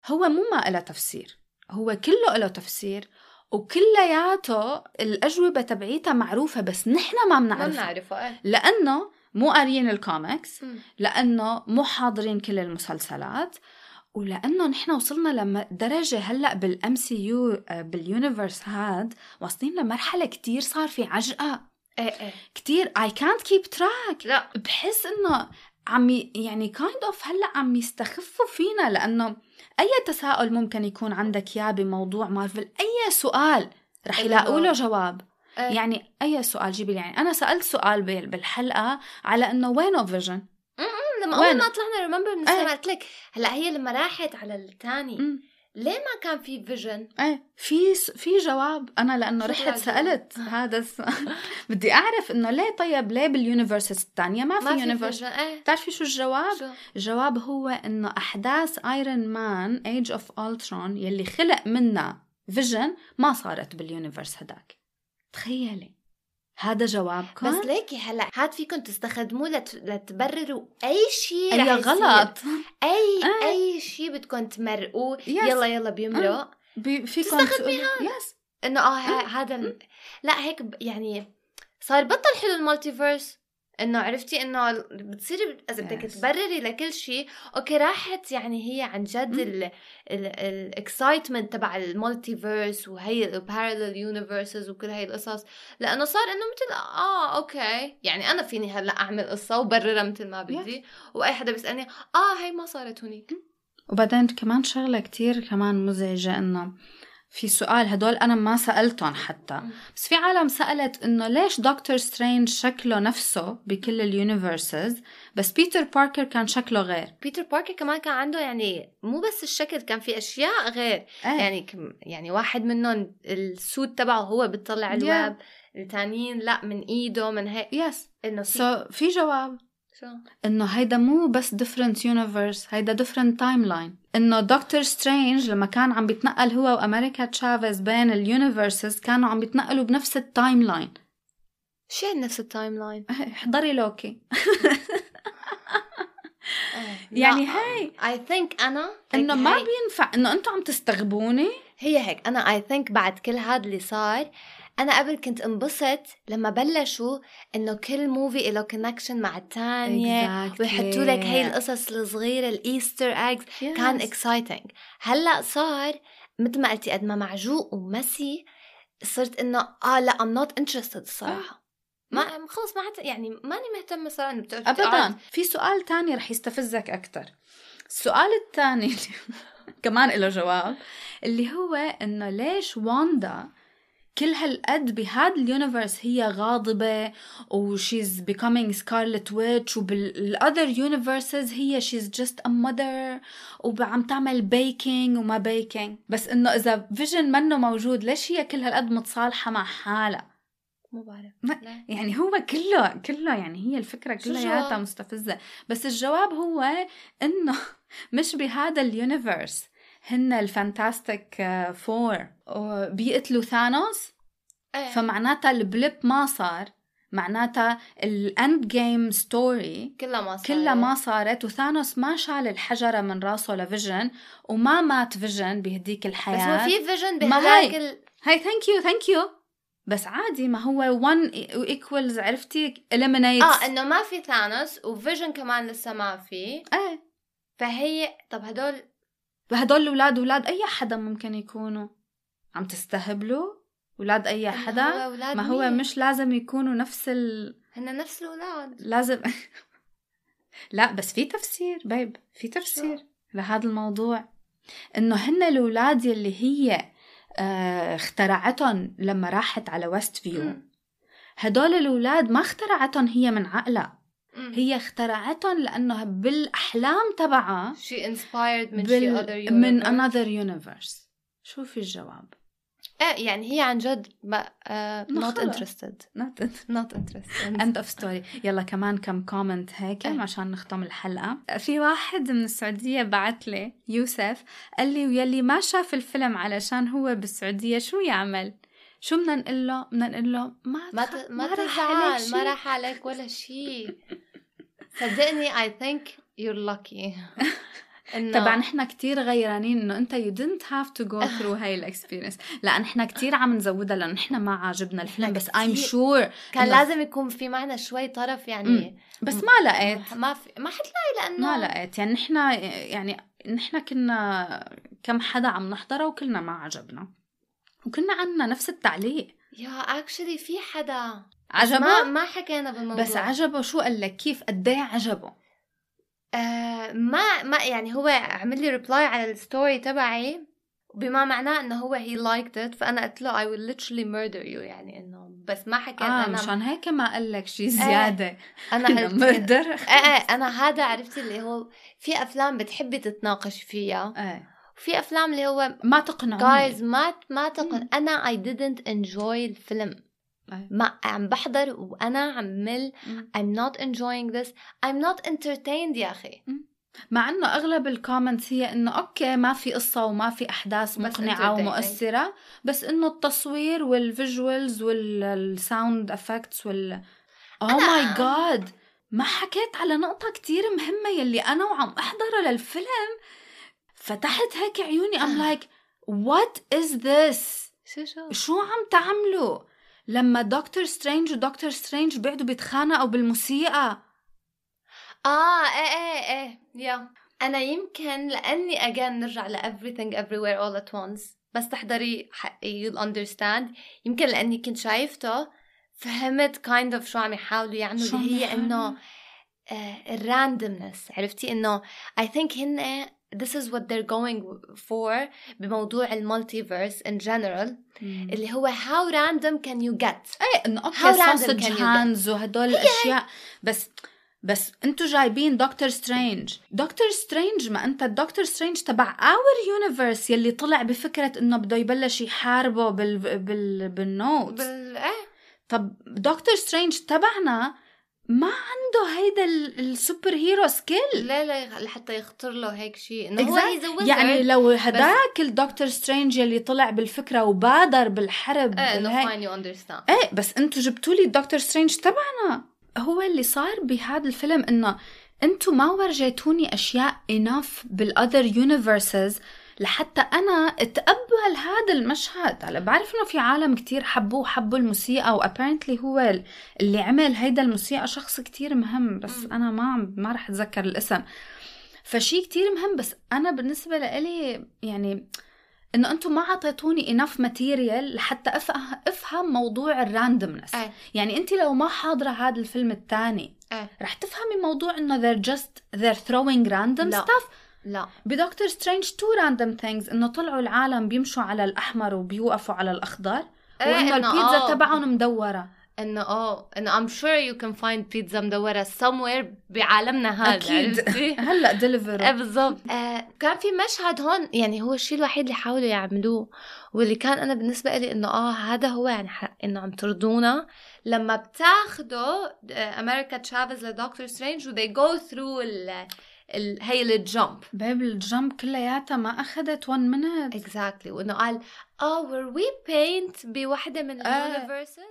Speaker 1: هو مو ما إله تفسير هو كله له تفسير وكلياته الأجوبة تبعيتها معروفة بس نحن ما
Speaker 5: ما
Speaker 1: بنعرفها.
Speaker 5: بنعرفه إيه.
Speaker 1: لأنه مو قاريين الكوميكس. لأنه مو حاضرين كل المسلسلات ولأنه نحن وصلنا لدرجة هلأ بال MCU بال universe هاد واصلين لمرحلة كتير صار في عجقة.
Speaker 5: إيه إيه.
Speaker 1: كتير I can't keep track.
Speaker 5: لا.
Speaker 1: بحس إنه عم يعني kind of هلأ عم يستخفوا فينا لأنه أي تساؤل ممكن يكون عندك إياه بموضوع مارفل أي سؤال رح
Speaker 5: إله
Speaker 1: يلاقوا له
Speaker 5: جواب. إيه.
Speaker 1: يعني أي سؤال جيبي يعني أنا سألت سؤال بال- بالحلقة على إنه وينه فيجن
Speaker 5: لما؟ أول ما طلعنا remember من
Speaker 1: إيه.
Speaker 5: السما قلت لك هلأ هي لما راحت على الثاني. ليه ما كان في فيجن
Speaker 1: إيه في في جواب. أنا
Speaker 5: لأنه
Speaker 1: رحت سألت هذا السؤال بدي أعرف إنه ليه طيب ليه بال universes الثانية ما في
Speaker 5: ما في إيه.
Speaker 1: بتعرفي شو الجواب؟
Speaker 5: شو؟
Speaker 1: الجواب هو إنه أحداث ايرون مان Age of Ultron يلي خلق منها فيجن ما صارت بال universe هداك. تخيلي. هذا جوابكم
Speaker 5: بس ليكي هلا هاد فيكم تستخدموه لت... لتبرروا أي شيء
Speaker 1: أي
Speaker 5: رح.
Speaker 1: غلط
Speaker 5: أي
Speaker 1: آه.
Speaker 5: أي شيء بدكم تمرقوه. يلا يلا بيمرق
Speaker 1: بي- فيكم
Speaker 5: تستخدميها. yes إنه آه هذا ال... لا هيك يعني صار بطل حلو ال multiverse إنه عرفتي إنه بتصيري اذا بدك
Speaker 1: Yes.
Speaker 5: تبرري لكل شيء. okay راحت يعني هي عن جد ال excitement تبع ال multiverse وهي ال parallel universes وكل هاي القصص. لأنه صار إنه مثل آه okay. يعني أنا فيني هلأ أعمل قصة وبررها مثل ما بدي. وأي حدا بيسألني آه هي ما صارت هونيك.
Speaker 1: وبعدين كمان شغلة كتير كمان مزعجة إنه في سؤال هدول أنا ما سألتهم حتى. بس في عالم سألت إنه ليش دكتور سترينج شكله نفسه بكل ال universes بس بيتر باركر كان شكله غير.
Speaker 5: بيتر باركر كمان كان عنده يعني مو بس الشكل كان في أشياء غير.
Speaker 1: إيه.
Speaker 5: يعني كم يعني واحد منهم ال suit تبعه هو بتطلع الواب التانيين لا من إيده من هيك.
Speaker 1: yes
Speaker 5: إنه في
Speaker 1: so so, في جواب. إنه هيدا مو بس different universe هيدا different timeline. إنه دكتور سترينج لما كان عم بيتنقل هو وأمريكا تشافيز بين ال universes كانوا عم بيتنقلوا بنفس ال timeline
Speaker 5: شو نفس ال timeline
Speaker 1: احضري لوكي. يعني هاي.
Speaker 5: I think
Speaker 1: أنا
Speaker 5: إنه
Speaker 1: ما بينفع إنه أنتم عم تستغبوني.
Speaker 5: هي هيك أنا I think بعد كل هذا اللي صار أنا قبل كنت انبسط لما بلشوا إنه كل movie له connection مع الثانية
Speaker 1: Exactly.
Speaker 5: ويحطوا لك هي القصص الصغيرة ال Easter eggs كان
Speaker 1: Yes.
Speaker 5: exciting هلأ صار مثل ما قلتي قد ما معجوق و messy صرت إنه آه لأ I'm not interested الصراحه ما خلص ما حتى يعني ماني مهتمة صار إنه
Speaker 1: ابدا. في سؤال تاني رح يستفزك أكثر السؤال الثاني كمان له جواب اللي هو إنه ليش واندا كل هالقد بهذا ال universe هي غاضبة و she's becoming scarlet witch وبال other universes هي she's just a mother وعم تعمل baking وما baking بس إنه إذا فيجن منه موجود ليش هي كل هالقد متصالحة مع حالها؟
Speaker 5: مو بعرف.
Speaker 1: ما-. يعني هو كله كله يعني هي الفكرة
Speaker 5: شو
Speaker 1: كلياتها؟ مستفزة. بس الجواب هو إنه مش بهذا ال universe. هن الفانتاستيك فور. بيقتلوا ثانوس؟
Speaker 5: إيه.
Speaker 1: فمعناتها ال blip ما صار. معناتها ال Endgame story
Speaker 5: كلها ما صار
Speaker 1: كلها ما صارت وثانوس ما شال الحجرة من راسه لفيجن وما مات فيجن بهديك
Speaker 5: بس
Speaker 1: الحياة.
Speaker 5: هو في فيجن
Speaker 1: هي.
Speaker 5: ال...
Speaker 1: هاي thank you thank you بس عادي ما هو 1 equals عرفتي؟ eliminates.
Speaker 5: آه إنه ما في ثانوس وفيجن كمان لسه ما في.
Speaker 1: إيه.
Speaker 5: فهي طب هدول
Speaker 1: هدول الأولاد أولاد أي حدا ممكن يكونوا عم تستهبلوا أولاد
Speaker 5: أي
Speaker 1: حدا
Speaker 5: هو أولاد
Speaker 1: ما هو
Speaker 5: مين؟
Speaker 1: مش لازم يكونوا نفس ال
Speaker 5: هن نفس الأولاد
Speaker 1: لازم لا بس في تفسير بيب في تفسير لهذا الموضوع إنه هن الأولاد يلي هي آه اخترعتهم لما راحت على ويست فيو. هدول الأولاد ما اخترعتهم هي من عقلها. هي اخترعتهم لأنه بالأحلام تبعها
Speaker 5: she inspired من
Speaker 1: بال...
Speaker 5: شي other
Speaker 1: من
Speaker 5: universe.
Speaker 1: another universe. شوفي الجواب؟
Speaker 5: إيه يعني هي عن جد ما interested.
Speaker 1: Not
Speaker 5: not interested.
Speaker 1: End of story. يلا كمان كم comment هيك
Speaker 5: إيه.
Speaker 1: عشان نختم الحلقة. في واحد من السعودية بعت لي يوسف قال لي ويلي ما شاف الفيلم علشان هو بالسعودية شو يعمل؟ شو بدنا نقول له بدنا نقول له ما
Speaker 5: ما ت... ما تزعل ما. راح عليك ولا شيء صدقني I think you're lucky. إنه
Speaker 1: طبعا نحن كتير غيرانين إنه أنت you didn't have to go through هاي الاكسبيرينس لا نحن كتير عم نزودها لأنه نحن ما عاجبنا الفيلم بس I'm
Speaker 5: كتير.
Speaker 1: sure
Speaker 5: كان
Speaker 1: إنه-
Speaker 5: لازم يكون في معنا شوي طرف يعني.
Speaker 1: بس ما لقيت.
Speaker 5: ما في ما حتلاقي لأنه
Speaker 1: ما لقيت. يعني نحن يعني نحن كنا كم حدا عم نحضره وكلنا ما عجبنا. وكنا عنا نفس التعليق.
Speaker 5: yeah actually في حدا ما
Speaker 1: عجبه؟
Speaker 5: ما حكينا بالموضوع.
Speaker 1: بس عجبه شو قال لك؟ كيف؟ قد إيه عجبه؟
Speaker 5: آه ما ما يعني هو عمل لي reply على ال story تبعي بما معناه إنه هو he liked it فأنا قلت له I will literally murder you يعني إنه بس ما حكيت
Speaker 1: آه
Speaker 5: أنا.
Speaker 1: مشان هيك ما قال لك شيء زيادة.
Speaker 5: أنا
Speaker 1: إنه
Speaker 5: عرفت
Speaker 1: murder
Speaker 5: إيه إيه أنا هذا عرفتي اللي هو في أفلام بتحبي تتناقش فيها.
Speaker 1: إيه
Speaker 5: وفي أفلام اللي هو
Speaker 1: ما تقنعوني.
Speaker 5: جايز ما ما تقن أنا I didn't enjoy الفيلم. ما عم بحضر وأنا عمل
Speaker 1: مم.
Speaker 5: I'm not enjoying this. I'm not entertained يا أخي.
Speaker 1: مع إنه أغلب ال comments هي إنه okay ما في قصة وما في أحداث
Speaker 5: مقنعة.
Speaker 1: ومؤثرة بس إنه التصوير وال visuals وال sound effects وال oh my God ما حكيت على نقطة كتير مهمة يلي أنا وعم أحضره للفيلم. فتحت هيك عيوني. I'm like what is this?
Speaker 5: شو شو؟
Speaker 1: شو عم تعملوا؟ لما دكتور سترينج ودكتور سترينج بيقعدوا بيتخانقوا بالموسيقى.
Speaker 5: آه إيه إيه إيه. يا أنا يمكن لأني again نرجع ل everything everywhere all at once. بس تحضري حقي you'll understand. يمكن لأني كنت شايفته فهمت kind of شو عم يحاولوا يعملوا.
Speaker 1: شو
Speaker 5: اللي هي إنه ال randomness عرفتي؟ إنه I think هن this is what they're going for بموضوع ال multiverse in general اللي هو how random can you get
Speaker 1: إيه انه okay
Speaker 5: How random
Speaker 1: sausage
Speaker 5: can you get?
Speaker 1: hands وهدول الأشياء. بس بس أنتوا جايبين دكتور سترينج دكتور سترينج ما أنت الدكتور سترينج تبع our universe يلي طلع بفكرة إنه بده يبلش يحاربه بال بال بالنوت
Speaker 5: بال إيه.
Speaker 1: طب دكتور سترينج تبعنا ما عنده هيدا ال- ال superhero skill
Speaker 5: لا لا لحتى يخطر له هيك شيء. إنه هو.
Speaker 1: يعني لو هداك الدكتور سترينج يلي طلع بالفكرة وبادر بالحرب إيه.
Speaker 5: إنه fine you understand
Speaker 1: إيه بس أنتوا جبتوا لي الدكتور سترينج تبعنا. هو اللي صار بهذا الفيلم إنه أنتوا ما ورجيتوني أشياء enough بال other universes لحتى أنا أتقبل هذا المشهد هلا بعرف إنه في عالم كتير حبوه حبوا الموسيقى و apparently هو ال- اللي عمل هيدا الموسيقى شخص كتير مهم بس أنا ما عم ما رح أتذكر الاسم فشي كتير مهم بس أنا بالنسبة لإلي يعني إنه أنتم ما اعطيتوني enough material لحتى أفهم موضوع ال randomness
Speaker 5: إيه.
Speaker 1: يعني أنت لو ما حاضرة هذا الفيلم الثاني
Speaker 5: إيه.
Speaker 1: رح تفهمي موضوع إنه they're just they're throwing random
Speaker 5: لا.
Speaker 1: stuff
Speaker 5: لا.
Speaker 1: بدكتور سترينج two random things إنه طلعوا العالم بيمشوا على الأحمر وبيوقفوا على الأخضر
Speaker 5: إيه، وإنه
Speaker 1: البيتزا
Speaker 5: آه.
Speaker 1: تبعهم مدورة.
Speaker 5: إنه آه إنه I'm sure you can find بيتزا مدورة somewhere بعالمنا هذا أكيد؟
Speaker 1: هلأ
Speaker 5: إيه
Speaker 1: ديليفري
Speaker 5: بالضبط. آه كان في مشهد هون يعني هو الشيء الوحيد اللي حاولوا يعملوه واللي كان أنا بالنسبة لي إنه آه هذا هو يعني إنه عم ترضونا. لما بتاخدوا أمريكا تشافيز لدكتور سترينج و they go through ال هي ال
Speaker 1: jump بال jump كلياتها ما أخذت 1 minute
Speaker 5: exactly وإنه قال آه were we paint بوحده من
Speaker 1: آه. ال
Speaker 5: universes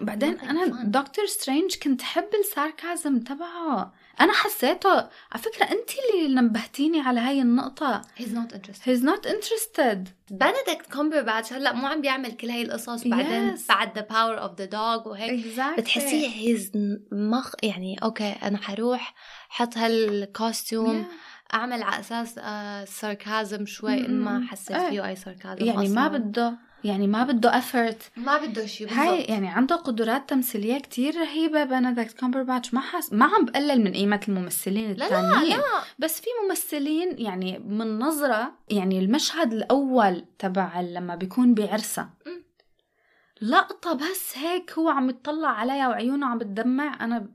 Speaker 1: بعدين
Speaker 5: أنا.
Speaker 1: دكتور سترينج كنت حب ال sarcasm تبعه. أنا حسيته على فكرة أنت اللي نبهتيني على هاي النقطة.
Speaker 5: He's not interested.
Speaker 1: He's not interested.
Speaker 5: بنديكت كومبرباتش هلأ مو عم بيعمل كل هاي القصص بعدين
Speaker 1: Yes.
Speaker 5: بعد ذا باور اوف ذا دوغ وهيك.
Speaker 1: Exactly.
Speaker 5: بتحسيه his مخ يعني okay أنا حروح حط هال costume
Speaker 1: Yeah.
Speaker 5: أعمل على أساس آه sarcasm شوي إن ما
Speaker 1: م-م.
Speaker 5: حسيت
Speaker 1: إيه.
Speaker 5: فيه أي sarcasm
Speaker 1: يعني ما
Speaker 5: أصلاً.
Speaker 1: بده يعني ما بده effort
Speaker 5: ما بده شيء
Speaker 1: هاي يعني عنده قدرات تمثيلية كتير رهيبة بنديكت كومبرباتش ما حس ما عم بقلل من قيمة الممثلين الثانيين
Speaker 5: لا لا
Speaker 1: بس في ممثلين يعني من نظرة يعني المشهد الأول تبع لما بيكون بعرسة
Speaker 5: مم.
Speaker 1: لقطة بس هيك هو عم يطلع عليها وعيونه عم بتدمع أنا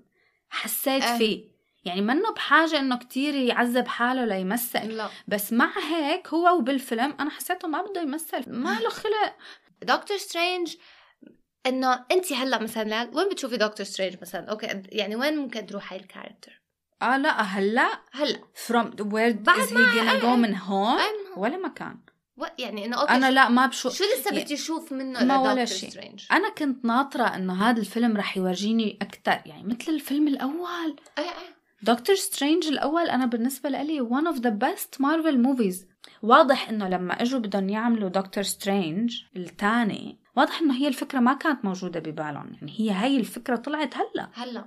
Speaker 1: حسيت
Speaker 5: آه.
Speaker 1: فيه يعني منه بحاجة إنه كتير يعذب حاله ليمثل.
Speaker 5: لا.
Speaker 1: بس مع هيك هو وبالفيلم أنا حسيته ما بده يمثل. ما له خلق.
Speaker 5: دكتور سترينج إنه انت هلأ مثلا وين بتشوفي دكتور سترينج مثلا؟ okay يعني وين ممكن تروح هاي ال
Speaker 1: character آه لا هلأ.
Speaker 5: هلأ.
Speaker 1: From where
Speaker 5: بعد
Speaker 1: is he gonna go. من هون. ولا مكان.
Speaker 5: و- يعني إنه
Speaker 1: okay
Speaker 5: أنا
Speaker 1: لا ما بشوف
Speaker 5: شو لسه
Speaker 1: يعني
Speaker 5: بدي أشوف منه
Speaker 1: ما ولا شيء. أنا كنت ناطرة إنه هذا الفيلم رح يورجيني أكثر يعني مثل الفيلم الأول.
Speaker 5: إيه إيه.
Speaker 1: دكتور سترينج الأول أنا بالنسبة لي one of the best مارفل movies واضح إنه لما إجوا بدهم يعملوا دكتور سترينج الثاني واضح إنه هي الفكرة ما كانت موجودة ببالهم يعني هي هي الفكرة طلعت هلأ.
Speaker 5: هلأ.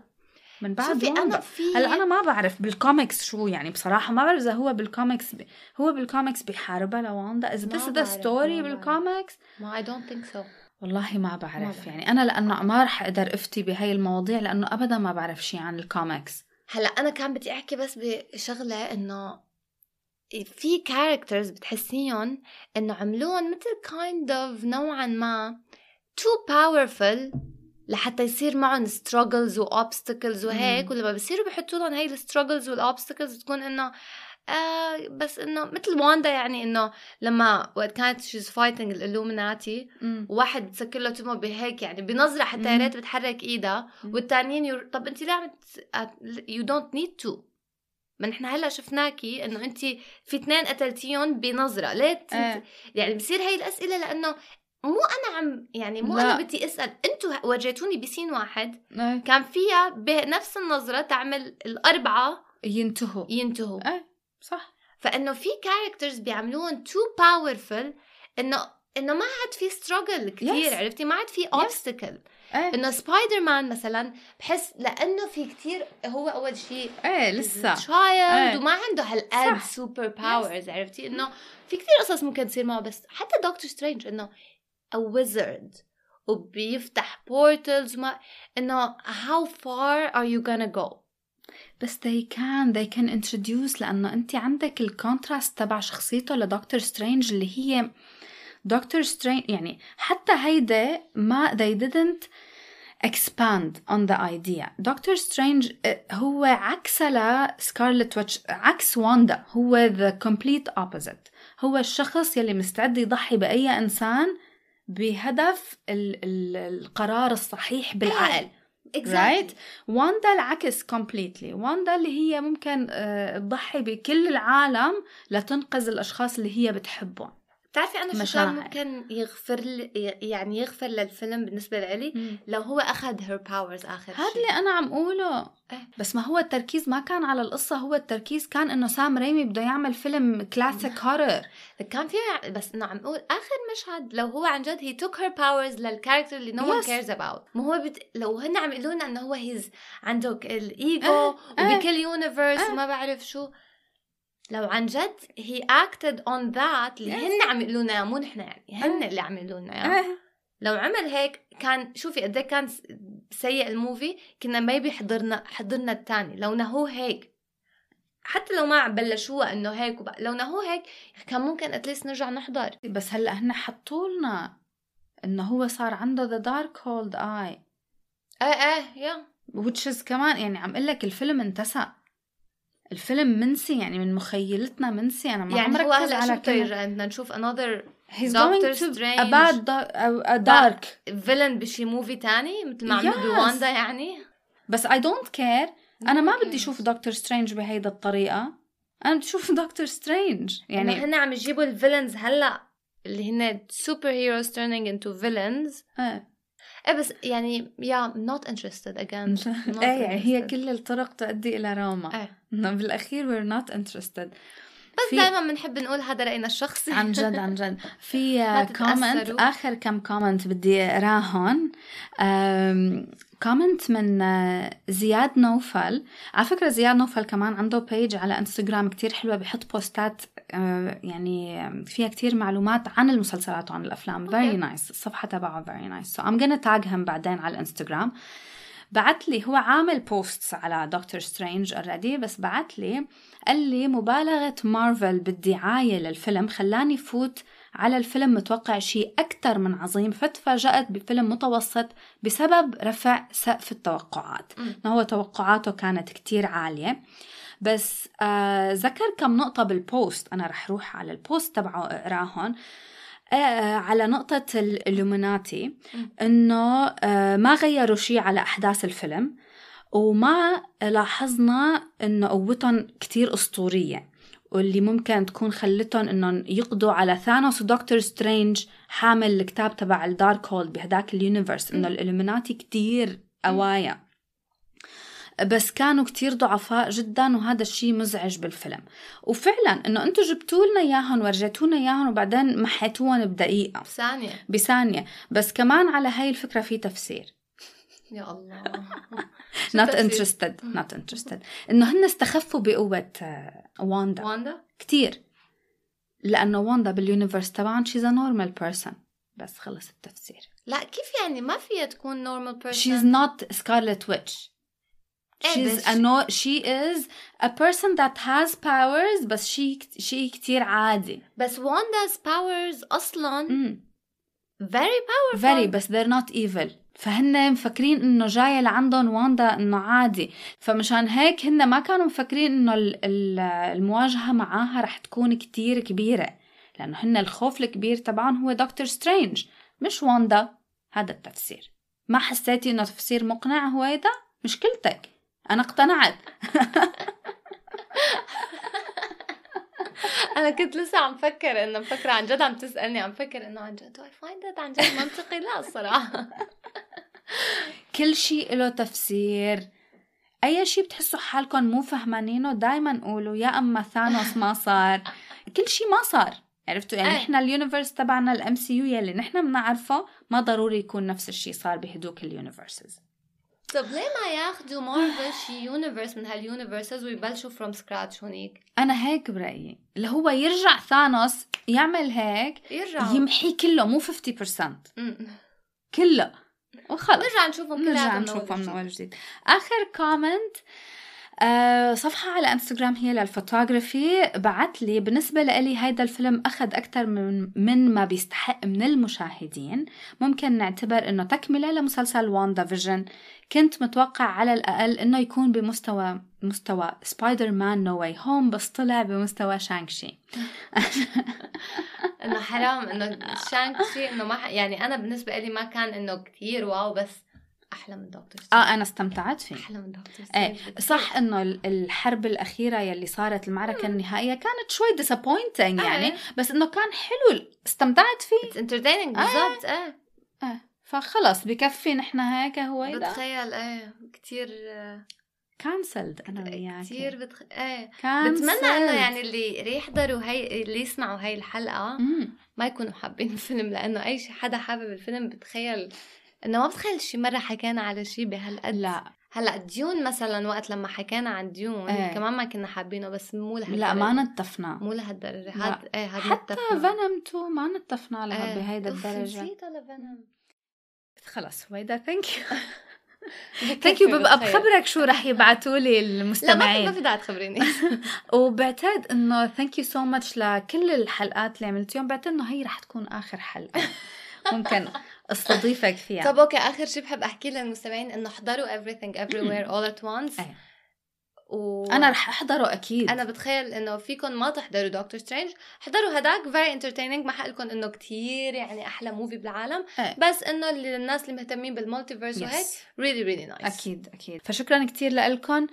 Speaker 1: من بعد
Speaker 5: شوفي
Speaker 1: أنا
Speaker 5: في
Speaker 1: هلأ أنا ما بعرف بالكوميكس شو يعني بصراحة ما بعرف إذا هو بالكوميكس ب... هو بالكوميكس بيحاربها لواندا. is
Speaker 5: ما this
Speaker 1: the
Speaker 5: story. بال
Speaker 1: comics
Speaker 5: ما I don't think so
Speaker 1: والله ما بعرف,
Speaker 5: ما بعرف.
Speaker 1: يعني أنا لأنه ما رح أقدر أفتي بهاي المواضيع لأنه ابدا ما بعرف شيء عن الكوميكس
Speaker 5: هلا أنا كان بدي أحكي بس بشغلة إنه في characters بتحسيهم إنه عملوهم مثل kind of نوعا ما تو باورفul لحتى يصير معهم struggles و obstacles
Speaker 1: وهيك.
Speaker 5: ولما بصيروا بيحطوا لهم هاي ال struggles وال obstacles بتكون إنه آه بس إنه مثل واندا يعني إنه لما وقت كانت she's fighting ال Illuminati وواحد بتسكر له تمه بهيك يعني بنظرة حتى يا. ريت بتحرك ايدها
Speaker 1: مم.
Speaker 5: والتانيين you're... طب انت ليه عم you don't need to ما نحن هلأ شفناكي إنه انت في اثنين قتلتيهم بنظرة. ليه ت...
Speaker 1: إيه.
Speaker 5: يعني بصير هاي الأسئلة لأنه مو أنا عم يعني مو
Speaker 1: لا.
Speaker 5: أنا بدي أسأل. أنتوا ورجيتوني ب scene واحد.
Speaker 1: إيه.
Speaker 5: كان فيها بنفس النظرة تعمل الأربعة
Speaker 1: ينتهوا.
Speaker 5: ينتهوا.
Speaker 1: إيه. صح.
Speaker 5: فإنه في characters بيعملوهم تو باورفul إنه إنه ما عاد في struggle كثير
Speaker 1: Yes.
Speaker 5: عرفتي؟ ما عاد في obstacle
Speaker 1: إيه.
Speaker 5: إنه سبايدر مان مثلا بحس لأنه في كثير هو أول شيء
Speaker 1: إيه لسه.
Speaker 5: child
Speaker 1: إيه.
Speaker 5: وما عنده هالقد. super powers عرفتي؟ إنه في كثير قصص ممكن تصير معه بس حتى دكتور سترينج إنه a wizard وبيفتح portals ما إنه how far are you gonna go
Speaker 1: بس they can they can introduce لأنه أنت عندك ال contrast تبع شخصيته لدكتور سترينج اللي هي دكتور سترينج يعني حتى هيدا ما they didn't expand on the idea. دكتور سترينج هو عكس لسكارلت ويتش عكس واندا هو the complete opposite. هو الشخص يلي مستعد يضحي بأي إنسان بهدف ال- ال- القرار الصحيح بالعقل. Right? واندا العكس completely. واندا اللي هي ممكن آه، تضحي بكل العالم لتنقذ الأشخاص اللي هي بتحبهم.
Speaker 5: بتعرفي أنا شو كان. ممكن يغفر لي يعني يغفر للفيلم بالنسبة لي لو هو أخذ her powers آخر
Speaker 1: هذا اللي أنا عم قوله
Speaker 5: إيه.
Speaker 1: بس ما هو التركيز ما كان على القصة هو التركيز كان إنه سام ريمي بده يعمل فيلم classic horror
Speaker 5: كان في بس إنه عم أقول آخر مشهد لو هو عن جد هي took her powers لل character اللي no
Speaker 1: one.
Speaker 5: cares about ما هو بت... لو هن عم يقولوا لنا إنه هو هيز عنده الايجو. وبكل universe
Speaker 1: آه.
Speaker 5: وما بعرف شو لو عن جد هي acted on that اللي. هن عم يقولوا لنا مو نحن يعني هن
Speaker 1: آه.
Speaker 5: اللي عم يقولوا لنا إياه.
Speaker 1: إيه.
Speaker 5: لو عمل هيك كان شوفي قد إيه كان سيء ال movie كنا maybe حضرنا حضرنا الثاني لو نهوه هيك حتى لو ما بلشوها إنه هيك وب... لو نهوه هيك كان ممكن at least نرجع نحضر
Speaker 1: بس هلأ هن حطوا لنا إنه هو صار عنده the Darkhold
Speaker 5: إيه إيه إيه
Speaker 1: yeah is كمان يعني عم أقول لك الفيلم انتسى الفيلم منسي يعني من مخيلتنا منسي. أنا ما
Speaker 5: يعني
Speaker 1: عم
Speaker 5: هو
Speaker 1: ركز
Speaker 5: هلا
Speaker 1: على
Speaker 5: شو بده بدنا نشوف another
Speaker 1: He's
Speaker 5: Doctor
Speaker 1: going to
Speaker 5: Strange.
Speaker 1: a bad a, dark.
Speaker 5: فيلن بشي موفي تاني مثل ما عملوا
Speaker 1: Yes.
Speaker 5: بواندا يعني.
Speaker 1: بس I don't care. أنا ما. بدي أشوف دكتور سترينج بهيدا الطريقة. أنا بدي أشوف دكتور سترينج
Speaker 5: يعني هن عم يجيبوا الفيلنز هلأ اللي هن سوبر هيروز turning into villains.
Speaker 1: إيه.
Speaker 5: إيه بس يعني yeah not interested again. Not
Speaker 1: إيه يعني هي. كل الطرق تؤدي إلى روما. إيه. بالأخير we're not interested.
Speaker 5: بس دائما بنحب نقول هذا رأينا الشخصي.
Speaker 1: عن جد عن جد. في comment
Speaker 5: تتأثروا.
Speaker 1: آخر كم comment بدي اقراهم comment من آه، زياد نوفل. على فكرة زياد نوفل كمان عنده page على انستغرام كتير حلوة بحط posts ات آه، يعني فيها كتير معلومات عن المسلسلات وعن الأفلام. very
Speaker 5: Okay.
Speaker 1: nice. الصفحة تبعه very nice. So I'm gonna tag him بعدين على الانستغرام بعت لي هو عامل posts على دكتور سترينج already بس بعت لي قال لي مبالغة مارفل بالدعاية للفيلم خلاني فوت على الفيلم متوقع شيء أكثر من عظيم. فتفاجأت بفيلم متوسط بسبب رفع سقف التوقعات. إنه هو توقعاته كانت كتير عالية. بس آه ذكر كم نقطة بال post أنا رح روح على ال post تبعه اقراهم آه على نقطة الإلوميناتي. إنه آه ما غيروا شيء على أحداث الفيلم وما لاحظنا إنه قوتهم كتير أسطورية واللي ممكن تكون خلتهم إنهم يقضوا على ثانوس ودكتور سترينج حامل الكتاب تبع ال Darkhold بهداك ال universe إنه
Speaker 5: مم.
Speaker 1: الإلوميناتي كتير قوايا. بس كانوا كتير ضعفاء جدا وهذا الشيء مزعج بالفيلم. وفعلا إنه أنتم جبتوا لنا اياهم ورجيتونا اياهم وبعدين محيتوهم بدقيقة.
Speaker 5: ثانية.
Speaker 1: بثانية. بس كمان على هاي الفكرة في تفسير.
Speaker 5: يا الله.
Speaker 1: not interested not interested. إنه هن استخفوا بقوة آه، واندا.
Speaker 5: واندا؟
Speaker 1: كتير. لأنه واندا باليونيفرس تبعهم she's a normal person. بس خلص التفسير.
Speaker 5: لا كيف يعني؟ ما فيها تكون person.
Speaker 1: She's not Scarlet Witch.
Speaker 5: إيه
Speaker 1: she's
Speaker 5: بس-
Speaker 1: a no she is a person that has powers بس شيء شيء كتير عادي.
Speaker 5: بس واندا's powers أصلا
Speaker 1: امم
Speaker 5: very powerful.
Speaker 1: Very بس they're not evil. فهن مفكرين إنه جاية لعندهم واندا إنه عادي. فمشان هيك هن ما كانوا مفكرين إنه ال- ال- المواجهة معاها رح تكون كتير كبيرة. لأنه هن الخوف الكبير تبعهم هو دكتور سترينج مش واندا هذا التفسير. ما حسيتي إنه تفسير مقنع هويدا مشكلتك. أنا اقتنعت.
Speaker 5: أنا كنت لسه عم فكر إنه مفكره عن جد عم تسألني عم فكر إنه عن جد I find it عن جد منطقي؟ لا الصراحة.
Speaker 1: كل شيء له تفسير. أي شيء بتحسوا حالكم مو فهمانينه دايما قولوا يا أما ثانوس ما صار. كل شيء ما صار. عرفتوا؟ يعني
Speaker 5: أي.
Speaker 1: نحن ال universe تبعنا ال MCU يلي نحن بنعرفه ما ضروري يكون نفس الشيء صار بهدوك ال universes
Speaker 5: طب ليه ما ياخذوا مارفل شي universe من هال universes ويبلشوا from scratch هونيك
Speaker 1: أنا هيك برأيي. اللي هو يرجع ثانوس يعمل هيك
Speaker 5: يرجعوا
Speaker 1: يمحي كله مو 50%
Speaker 5: أمم.
Speaker 1: كله. وخلص.
Speaker 5: نرجع نشوفهم
Speaker 1: نرجع نشوفها من
Speaker 5: أول
Speaker 1: وجديد آخر comment آه صفحة على انستغرام هي للفوتوغرافي بعت لي بالنسبة لإلي هيدا الفيلم أخذ أكثر من, من ما بيستحق من المشاهدين. ممكن نعتبر إنه تكملة لمسلسل WandaVision كنت متوقع على الأقل إنه يكون بمستوى مستوى Spider-Man No Way Home بس طلع بمستوى Shang-Chi
Speaker 5: إنه حرام إنه Shang-Chi إنه ما ح- يعني أنا بالنسبة لي ما كان إنه كتير wow بس أحلى من دكتور
Speaker 1: آه أنا استمتعت فيه.
Speaker 5: أحلى من دكتور
Speaker 1: إيه صح إنه ال- الحرب الأخيرة يلي صارت المعركة النهائية كانت شوي disappointing يعني
Speaker 5: إيه.
Speaker 1: بس إنه كان حلو استمتعت فيه.
Speaker 5: it's entertaining بالضبط إيه
Speaker 1: إيه فخلص بكفي نحن هيك هو
Speaker 5: بتخيل إيه كثير
Speaker 1: cancelled أنا وياك
Speaker 5: كثير بتخ... إيه
Speaker 1: cancelled.
Speaker 5: بتمنى إنه يعني اللي يحضروا هي اللي يسمعوا هاي الحلقة
Speaker 1: مم.
Speaker 5: ما يكونوا حابين الفيلم لأنه أي شيء حدا حابب الفيلم بتخيل إنه ما بتخيل شي مرة حكينا على شيء بهالقد
Speaker 1: لا
Speaker 5: هلأ Dune مثلا وقت لما حكينا عن Dune
Speaker 1: إيه.
Speaker 5: كمان ما كنا حابينه بس مو لهالدرجة
Speaker 1: لا ما نتفنا
Speaker 5: مو
Speaker 1: لهالدرجة.
Speaker 5: هاد إيه هاد
Speaker 1: حتى. Venom 2 ما نتفنا لها
Speaker 5: إيه.
Speaker 1: بهيدا الدرجة
Speaker 5: نسيت على Venom
Speaker 1: خلص هويدا thank you thank you ببقى بخبرك شو رح يبعتوا لي
Speaker 5: لا ما في
Speaker 1: المستمعين
Speaker 5: داعي تخبريني.
Speaker 1: وبعتقد إنه thank you so much لكل الحلقات اللي عملتيهم. بعتقد إنه هي رح تكون آخر حلقة. ممكن أستضيفك فيها.
Speaker 5: طب okay آخر شيء بحب أحكي للمستمعين إنه احضروا everything everywhere all at once. و...
Speaker 1: أنا رح أحضره أكيد.
Speaker 5: أنا بتخيل إنه فيكم ما تحضروا دكتور سترينج حضروا هداك very entertaining ما حقلكم إنه كتير يعني أحلى movie بالعالم.
Speaker 1: إيه.
Speaker 5: بس إنه للناس اللي مهتمين بال multiverse وهيك
Speaker 1: Yes.
Speaker 5: really really nice.
Speaker 1: أكيد أكيد. فشكرا كثير لكم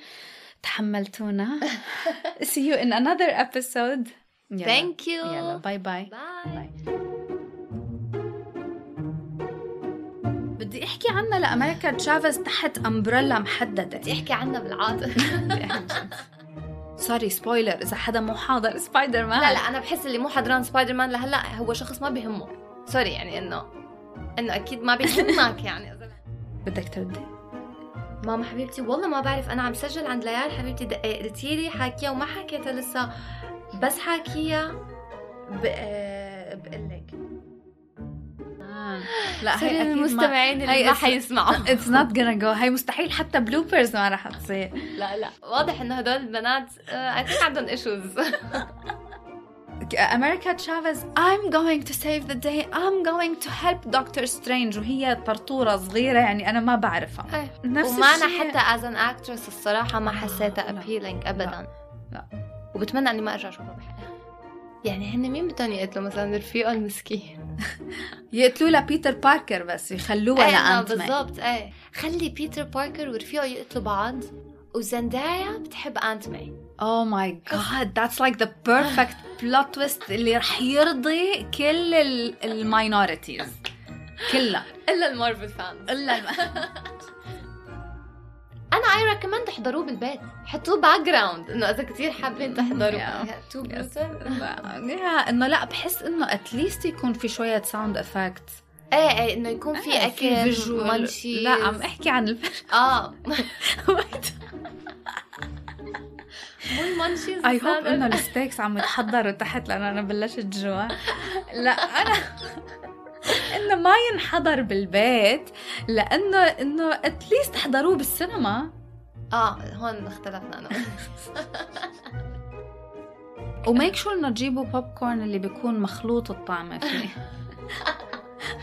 Speaker 1: تحملتونا. See you in another episode. يلا.
Speaker 5: Thank you.
Speaker 1: يلا. باي باي
Speaker 5: باي
Speaker 1: بدي احكي عنها لأمريكا. تشافيز تحت umbrella محددة.
Speaker 5: بدي احكي عنها بالعاطفه
Speaker 1: sorry spoiler إذا حدا مو حاضر. سبايدر مان
Speaker 5: لا لا أنا بحس اللي مو حضران سبايدر مان لهلأ هو شخص ما بيهمه. sorry يعني إنه إنه أكيد ما بيهمك يعني.
Speaker 1: بدك تردي.
Speaker 5: ماما حبيبتي والله ما بعرف. أنا عم سجل عند ليال حبيبتي. قلتي لي حاكيها وما حكيتها لسه. بس حاكيها. آه، بقول
Speaker 1: لا هي أكيد
Speaker 5: المستمعين اللي ما حيسمعوا.
Speaker 1: it's not gonna go. هي مستحيل حتى bloopers ما رح تصير.
Speaker 5: لا لا. واضح انه هدول البنات I think عندهم issues
Speaker 1: أمريكا تشافيز I'm going to save the day. I'm going to help Dr. Strange. وهي طرطورة صغيرة يعني أنا ما بعرفها. نفس
Speaker 5: ومعنا
Speaker 1: الشيء.
Speaker 5: حتى as an actress الصراحة ما حسيتها
Speaker 1: لا.
Speaker 5: appealing ابدا.
Speaker 1: لا.
Speaker 5: وبتمنى إني ما أرجع أشوفها بحياتي يعني هن مين بدهم يقتلوا؟ مثلا رفيقه المسكين.
Speaker 1: يقتلوا لها بيتر باركر بس يخلوها
Speaker 5: آه،
Speaker 1: لأنت مان
Speaker 5: بالضبط إيه. خلي بيتر باركر ورفيقه يقتلوا بعض وزندايا بتحب Aunt May
Speaker 1: Oh my god that's like the perfect plot twist اللي رح يرضي كل ال minorities
Speaker 5: كلها. إلا ال
Speaker 1: Marvel
Speaker 5: fans I'll recommend تحضروه بالبيت. حطوه background إنه إذا كثير حابين تحضروا. تو
Speaker 1: إنه لا بحس إنه at least يكون في شوية sound effect
Speaker 5: إيه إيه إنه يكون في أكل munchy
Speaker 1: لا عم أحكي عن الف...
Speaker 5: آه. مو ال
Speaker 1: munchies I hope إنه ال sticks عم يتحضروا تحت لأنه أنا بلشت جوع لا أنا إنه ما ينحضر بالبيت لأنه إنه at least حضروه بالسينما.
Speaker 5: آه هون اختلفنا أنا.
Speaker 1: و make sure إنه تجيبوا بوب كورن اللي بيكون مخلوط الطعمه فيه؟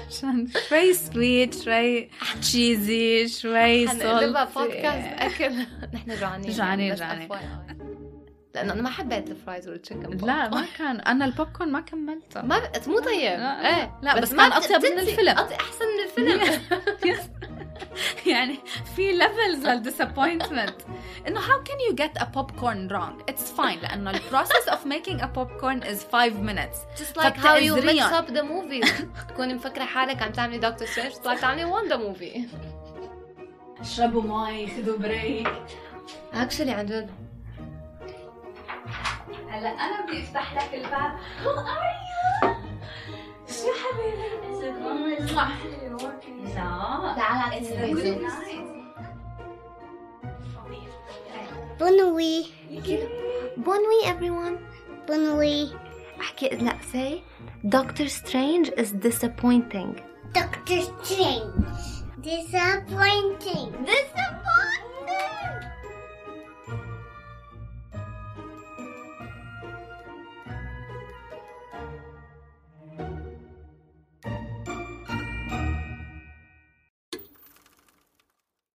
Speaker 1: عشان شوي sweet شوي cheesy شوي
Speaker 5: حنقلبها
Speaker 1: salt
Speaker 5: بودكاست أكل. نحن جوعانين
Speaker 1: جوعانين، جوعانين.
Speaker 5: لأنه أنا ما حبيت ال fries وال chicken
Speaker 1: لا ما كان. أنا البوب كورن ما كملته.
Speaker 5: ما ب... مو طيب.
Speaker 1: لا،
Speaker 5: إيه.
Speaker 1: لا، بس
Speaker 5: ما
Speaker 1: كان أطيب من. الفيلم.
Speaker 5: أطي... أحسن من الفيلم.
Speaker 1: يعني في levels لل disappointment إنه how can you get a popcorn wrong? It's fine لأنه ال process of making a popcorn is 5 minutes.
Speaker 5: Just like how you mix
Speaker 1: فبتأزريهم.
Speaker 5: up the movies. تكوني مفكرة حالك عم تعملي دكتور سترينج طلعت تعملي واندا movie
Speaker 1: اشربوا مي خذوا بريك
Speaker 5: اكشلي عن جد
Speaker 1: هلا انا بدي افتح لك الباب who are you شو حبيبي صح لا
Speaker 5: تعال
Speaker 7: Bonne nuit.
Speaker 5: Bonne nuit everyone
Speaker 7: Bonne nuit.
Speaker 5: احكي لا say Doctor Strange is disappointing
Speaker 7: Doctor Strange. Disappointing. Disappointing.